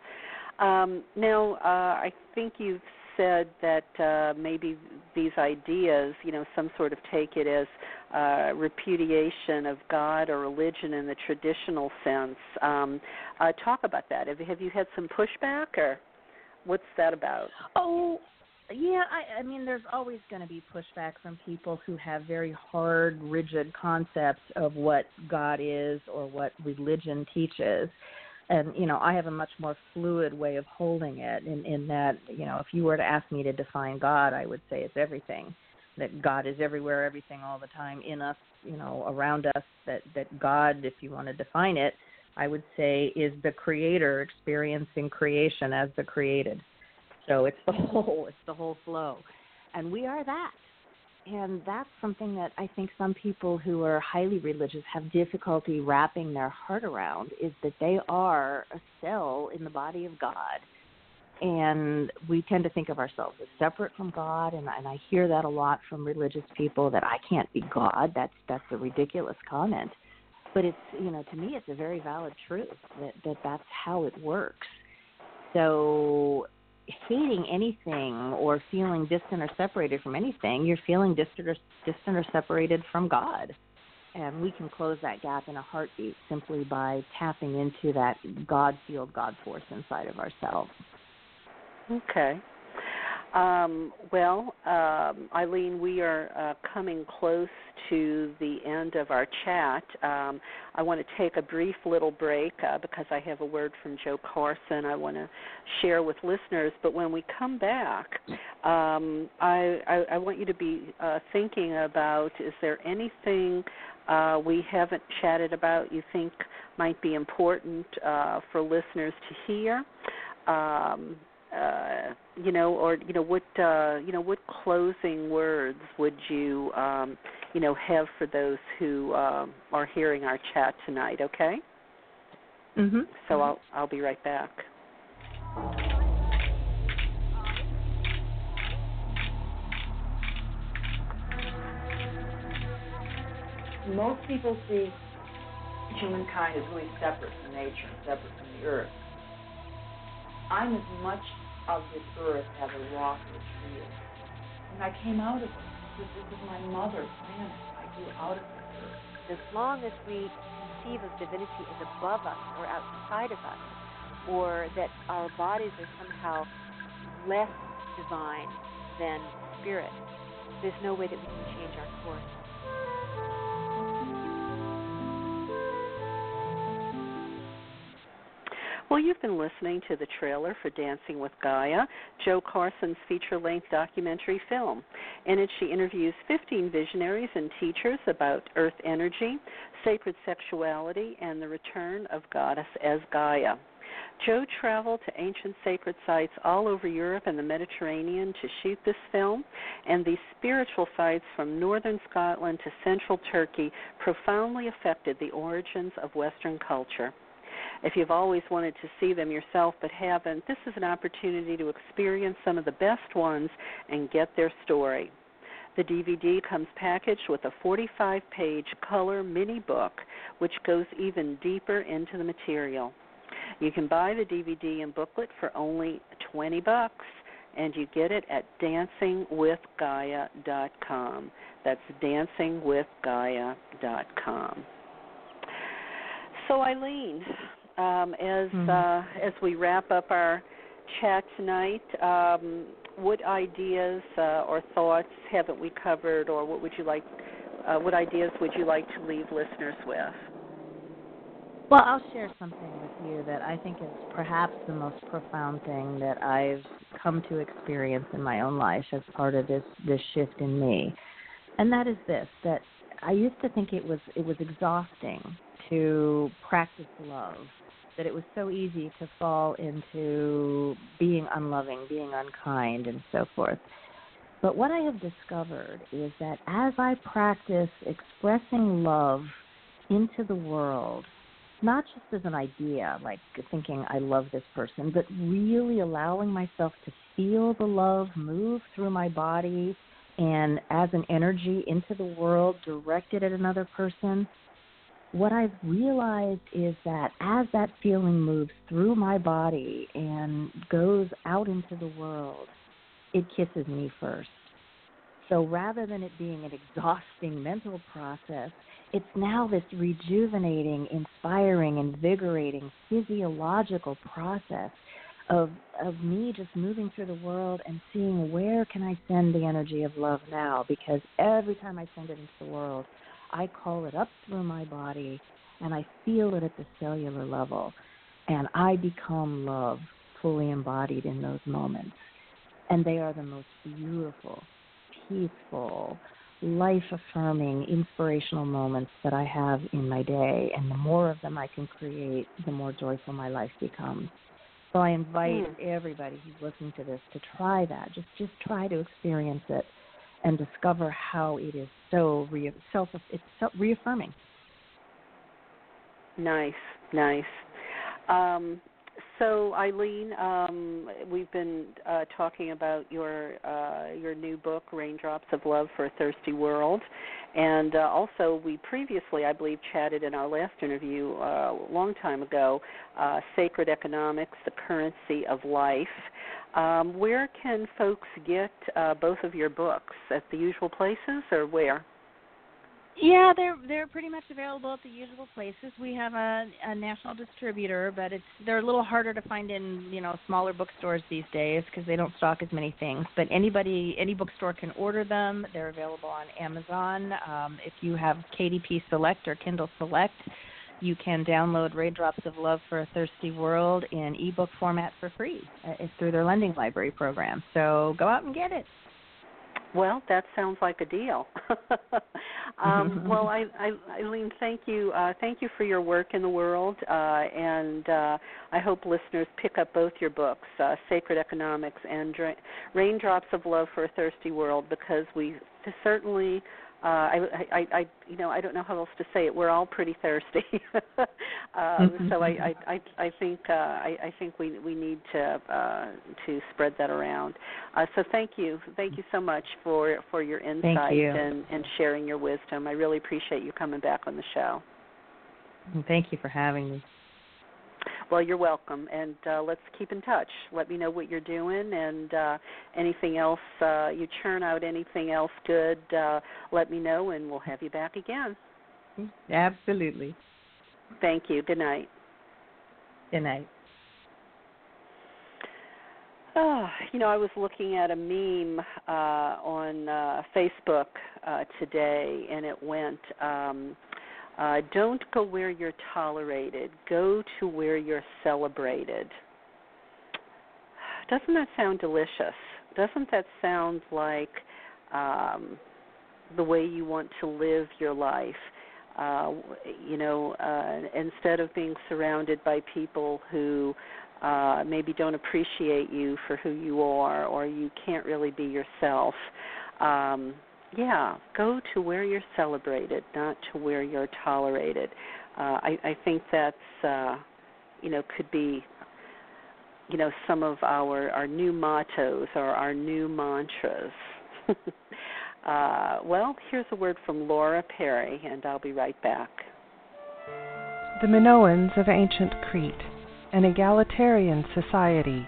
Um, now, uh, I think you've said that uh, maybe these ideas, you know, some sort of take it as uh, repudiation of God or religion in the traditional sense. Um, uh, talk about that. Have, have you had some pushback, or what's that about? Oh, yeah, I, I mean, there's always going to be pushback from people who have very hard, rigid concepts of what God is or what religion teaches. And you know, I have a much more fluid way of holding it. In in that, you know, if you were to ask me to define God, I would say it's everything. That God is everywhere, everything, all the time, in us, you know, around us. That that God, if you want to define it, I would say is the Creator experiencing creation as the created so it's the whole, it's the whole flow, and we are that. And that's something that I think some people who are highly religious have difficulty wrapping their heart around is that they are a cell in the body of God. And we tend to think of ourselves as separate from God, and, and I hear that a lot from religious people that I can't be God. That's that's a ridiculous comment, but it's you know to me it's a very valid truth that, that that's how it works. So hating anything or feeling distant or separated from anything, you're feeling distant or, distant or separated from God. And we can close that gap in a heartbeat simply by tapping into that God field, God force inside of ourselves. Okay. Um, well, um, Eileen, we are uh, coming close to the end of our chat. Um, I want to take a brief little break uh, because I have a word from Joe Carson I want to share with listeners. But when we come back, um, I, I, I, want you to be uh, thinking about is there anything uh, we haven't chatted about you think might be important uh, for listeners to hear? Uh, you know, or you know, what uh, you know, what closing words would you um, you know have for those who um, are hearing our chat tonight? Okay. Mhm. So I'll I'll be right back. Most people see humankind as really separate from nature and separate from the earth. I'm as much of this earth as a rock or a tree. And I came out of it. This, this is my mother planet. I grew out of earth. As long as we conceive of divinity as above us or outside of us, or that our bodies are somehow less divine than spirit, there's no way that we can change our course. Well, you've been listening to the trailer for Dancing with Gaia, Joe Carson's feature length documentary film. In it, she interviews 15 visionaries and teachers about earth energy, sacred sexuality, and the return of Goddess as Gaia. Joe traveled to ancient sacred sites all over Europe and the Mediterranean to shoot this film, and these spiritual sites from northern Scotland to central Turkey profoundly affected the origins of Western culture. If you've always wanted to see them yourself but haven't, this is an opportunity to experience some of the best ones and get their story. The DVD comes packaged with a 45 page color mini book, which goes even deeper into the material. You can buy the DVD and booklet for only 20 bucks and you get it at dancingwithgaia.com. That's dancingwithgaia.com. So Eileen, um, as Mhm. uh, as we wrap up our chat tonight, um, what ideas uh, or thoughts haven't we covered, or what would you like? Uh, what ideas would you like to leave listeners with? Well, I'll share something with you that I think is perhaps the most profound thing that I've come to experience in my own life as part of this this shift in me. And that is this that I used to think it was it was exhausting to practice love, that it was so easy to fall into being unloving, being unkind and so forth. But what I have discovered is that as I practice expressing love into the world, not just as an idea, like thinking I love this person, but really allowing myself to feel the love move through my body and as an energy into the world directed at another person. What I've realized is that as that feeling moves through my body and goes out into the world, it kisses me first. So rather than it being an exhausting mental process, it's now this rejuvenating, inspiring, invigorating physiological process of of me just moving through the world and seeing where can I send the energy of love now because every time I send it into the world, I call it up through my body and I feel it at the cellular level and I become love fully embodied in those moments. And they are the most beautiful, peaceful, life affirming, inspirational moments that I have in my day. And the more of them I can create, the more joyful my life becomes. So I invite hmm. everybody who's listening to this to try that. Just just try to experience it and discover how it is so re- self it's so reaffirming. Nice, nice. Um, so Eileen, um, we've been uh, talking about your uh, your new book, Raindrops of Love for a Thirsty World, and uh, also we previously, I believe, chatted in our last interview uh, a long time ago, uh, Sacred Economics: The Currency of Life. Um, where can folks get uh, both of your books? At the usual places, or where? Yeah, they're they're pretty much available at the usual places. We have a, a national distributor, but it's they're a little harder to find in you know smaller bookstores these days because they don't stock as many things. But anybody any bookstore can order them. They're available on Amazon. Um, if you have KDP Select or Kindle Select, you can download Raindrops of Love for a Thirsty World in ebook format for free. Uh, through their lending library program. So go out and get it. Well, that sounds like a deal. um, well, I, I, Eileen, thank you, uh, thank you for your work in the world, uh, and uh, I hope listeners pick up both your books, uh, Sacred Economics and Dra- Raindrops of Love for a Thirsty World, because we certainly uh, I, I, I, you know, I don't know how else to say it. We're all pretty thirsty, um, so I, I, I, I think, uh, I, I think we we need to uh, to spread that around. Uh, so thank you, thank you so much for for your insight you. and and sharing your wisdom. I really appreciate you coming back on the show. Thank you for having me. Well, you're welcome, and uh, let's keep in touch. Let me know what you're doing, and uh, anything else uh, you churn out, anything else good, uh, let me know, and we'll have you back again. Absolutely. Thank you. Good night. Good night. Oh, you know, I was looking at a meme uh, on uh, Facebook uh, today, and it went. Um, uh, don't go where you're tolerated. Go to where you're celebrated. Doesn't that sound delicious? Doesn't that sound like um, the way you want to live your life? Uh, you know, uh, instead of being surrounded by people who uh, maybe don't appreciate you for who you are, or you can't really be yourself. Um, yeah, go to where you're celebrated, not to where you're tolerated. Uh, I, I think that's uh, you know could be you know some of our our new mottos or our new mantras. uh, well, here's a word from Laura Perry, and I'll be right back. The Minoans of ancient Crete, an egalitarian society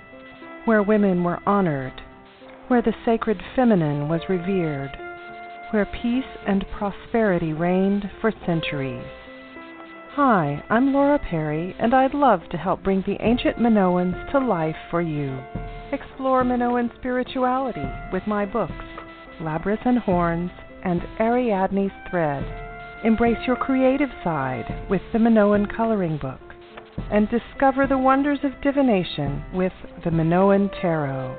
where women were honored, where the sacred feminine was revered where peace and prosperity reigned for centuries. Hi, I'm Laura Perry, and I'd love to help bring the ancient Minoans to life for you. Explore Minoan spirituality with my books, Labrys and Horns and Ariadne's Thread. Embrace your creative side with the Minoan Coloring Book, and discover the wonders of divination with the Minoan Tarot.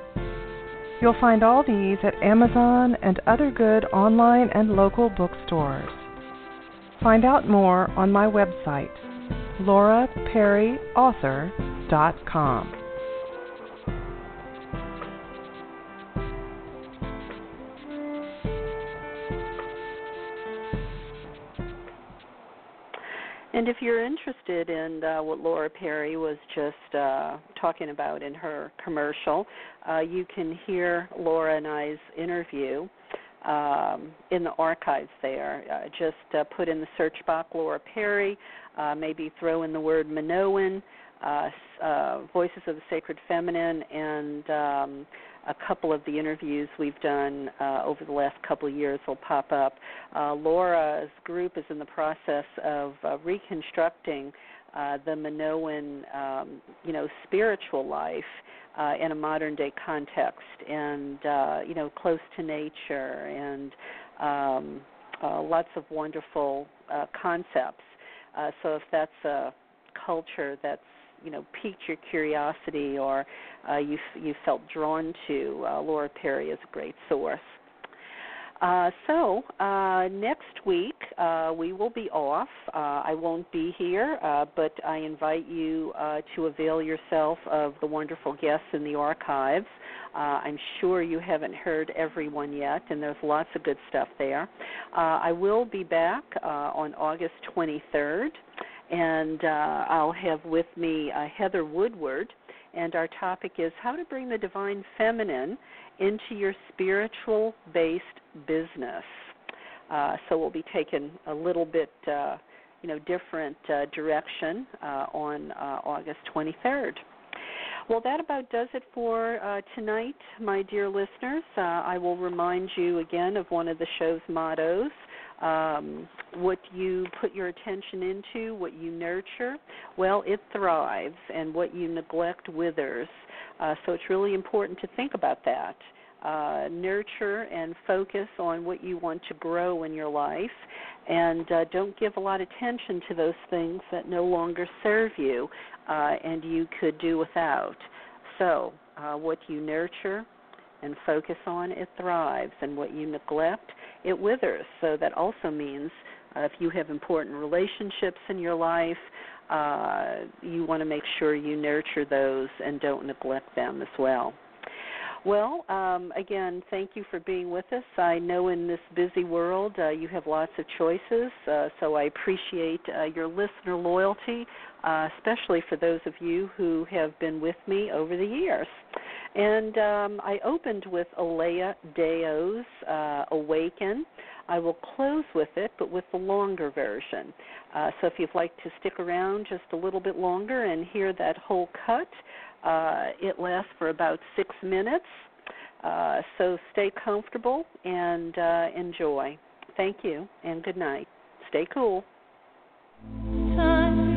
You'll find all these at Amazon and other good online and local bookstores. Find out more on my website, lauraperryauthor.com. And if you're interested in uh, what Laura Perry was just uh, talking about in her commercial, uh, you can hear Laura and I's interview um, in the archives there. Uh, just uh, put in the search box Laura Perry, uh, maybe throw in the word Minoan, uh, uh, Voices of the Sacred Feminine, and um, a couple of the interviews we've done uh, over the last couple of years will pop up. Uh, Laura's group is in the process of uh, reconstructing uh, the Minoan, um, you know, spiritual life uh, in a modern day context, and uh, you know, close to nature, and um, uh, lots of wonderful uh, concepts. Uh, so if that's a culture that's you know piqued your curiosity or uh, you you felt drawn to, uh, Laura Perry is a great source. Uh, so uh, next week uh, we will be off. Uh, I won't be here, uh, but I invite you uh, to avail yourself of the wonderful guests in the archives. I'm sure you haven't heard everyone yet, and there's lots of good stuff there. I will be back on August 23rd and uh, I'll have with me uh, Heather Woodward, and our topic is how to bring the divine feminine into your spiritual based business. Uh, so we'll be taking a little bit, uh, you know, different uh, direction uh, on August 23rd. Well, that about does it for uh, tonight, my dear listeners. Uh, I will remind you again of one of the show's mottos um, what you put your attention into, what you nurture, well, it thrives, and what you neglect withers. Uh, so it's really important to think about that. Uh, nurture and focus on what you want to grow in your life, and uh, don't give a lot of attention to those things that no longer serve you uh, and you could do without. So, uh, what you nurture, and focus on, it thrives, and what you neglect, it withers. So that also means uh, if you have important relationships in your life, uh, you want to make sure you nurture those and don't neglect them as well. Well, um, again, thank you for being with us. I know in this busy world uh, you have lots of choices, uh, so I appreciate uh, your listener loyalty, uh, especially for those of you who have been with me over the years. And um, I opened with Alea Deo's uh, Awaken. I will close with it, but with the longer version. Uh, so if you'd like to stick around just a little bit longer and hear that whole cut, uh, it lasts for about six minutes. Uh, so stay comfortable and uh, enjoy. Thank you and good night. Stay cool. Time.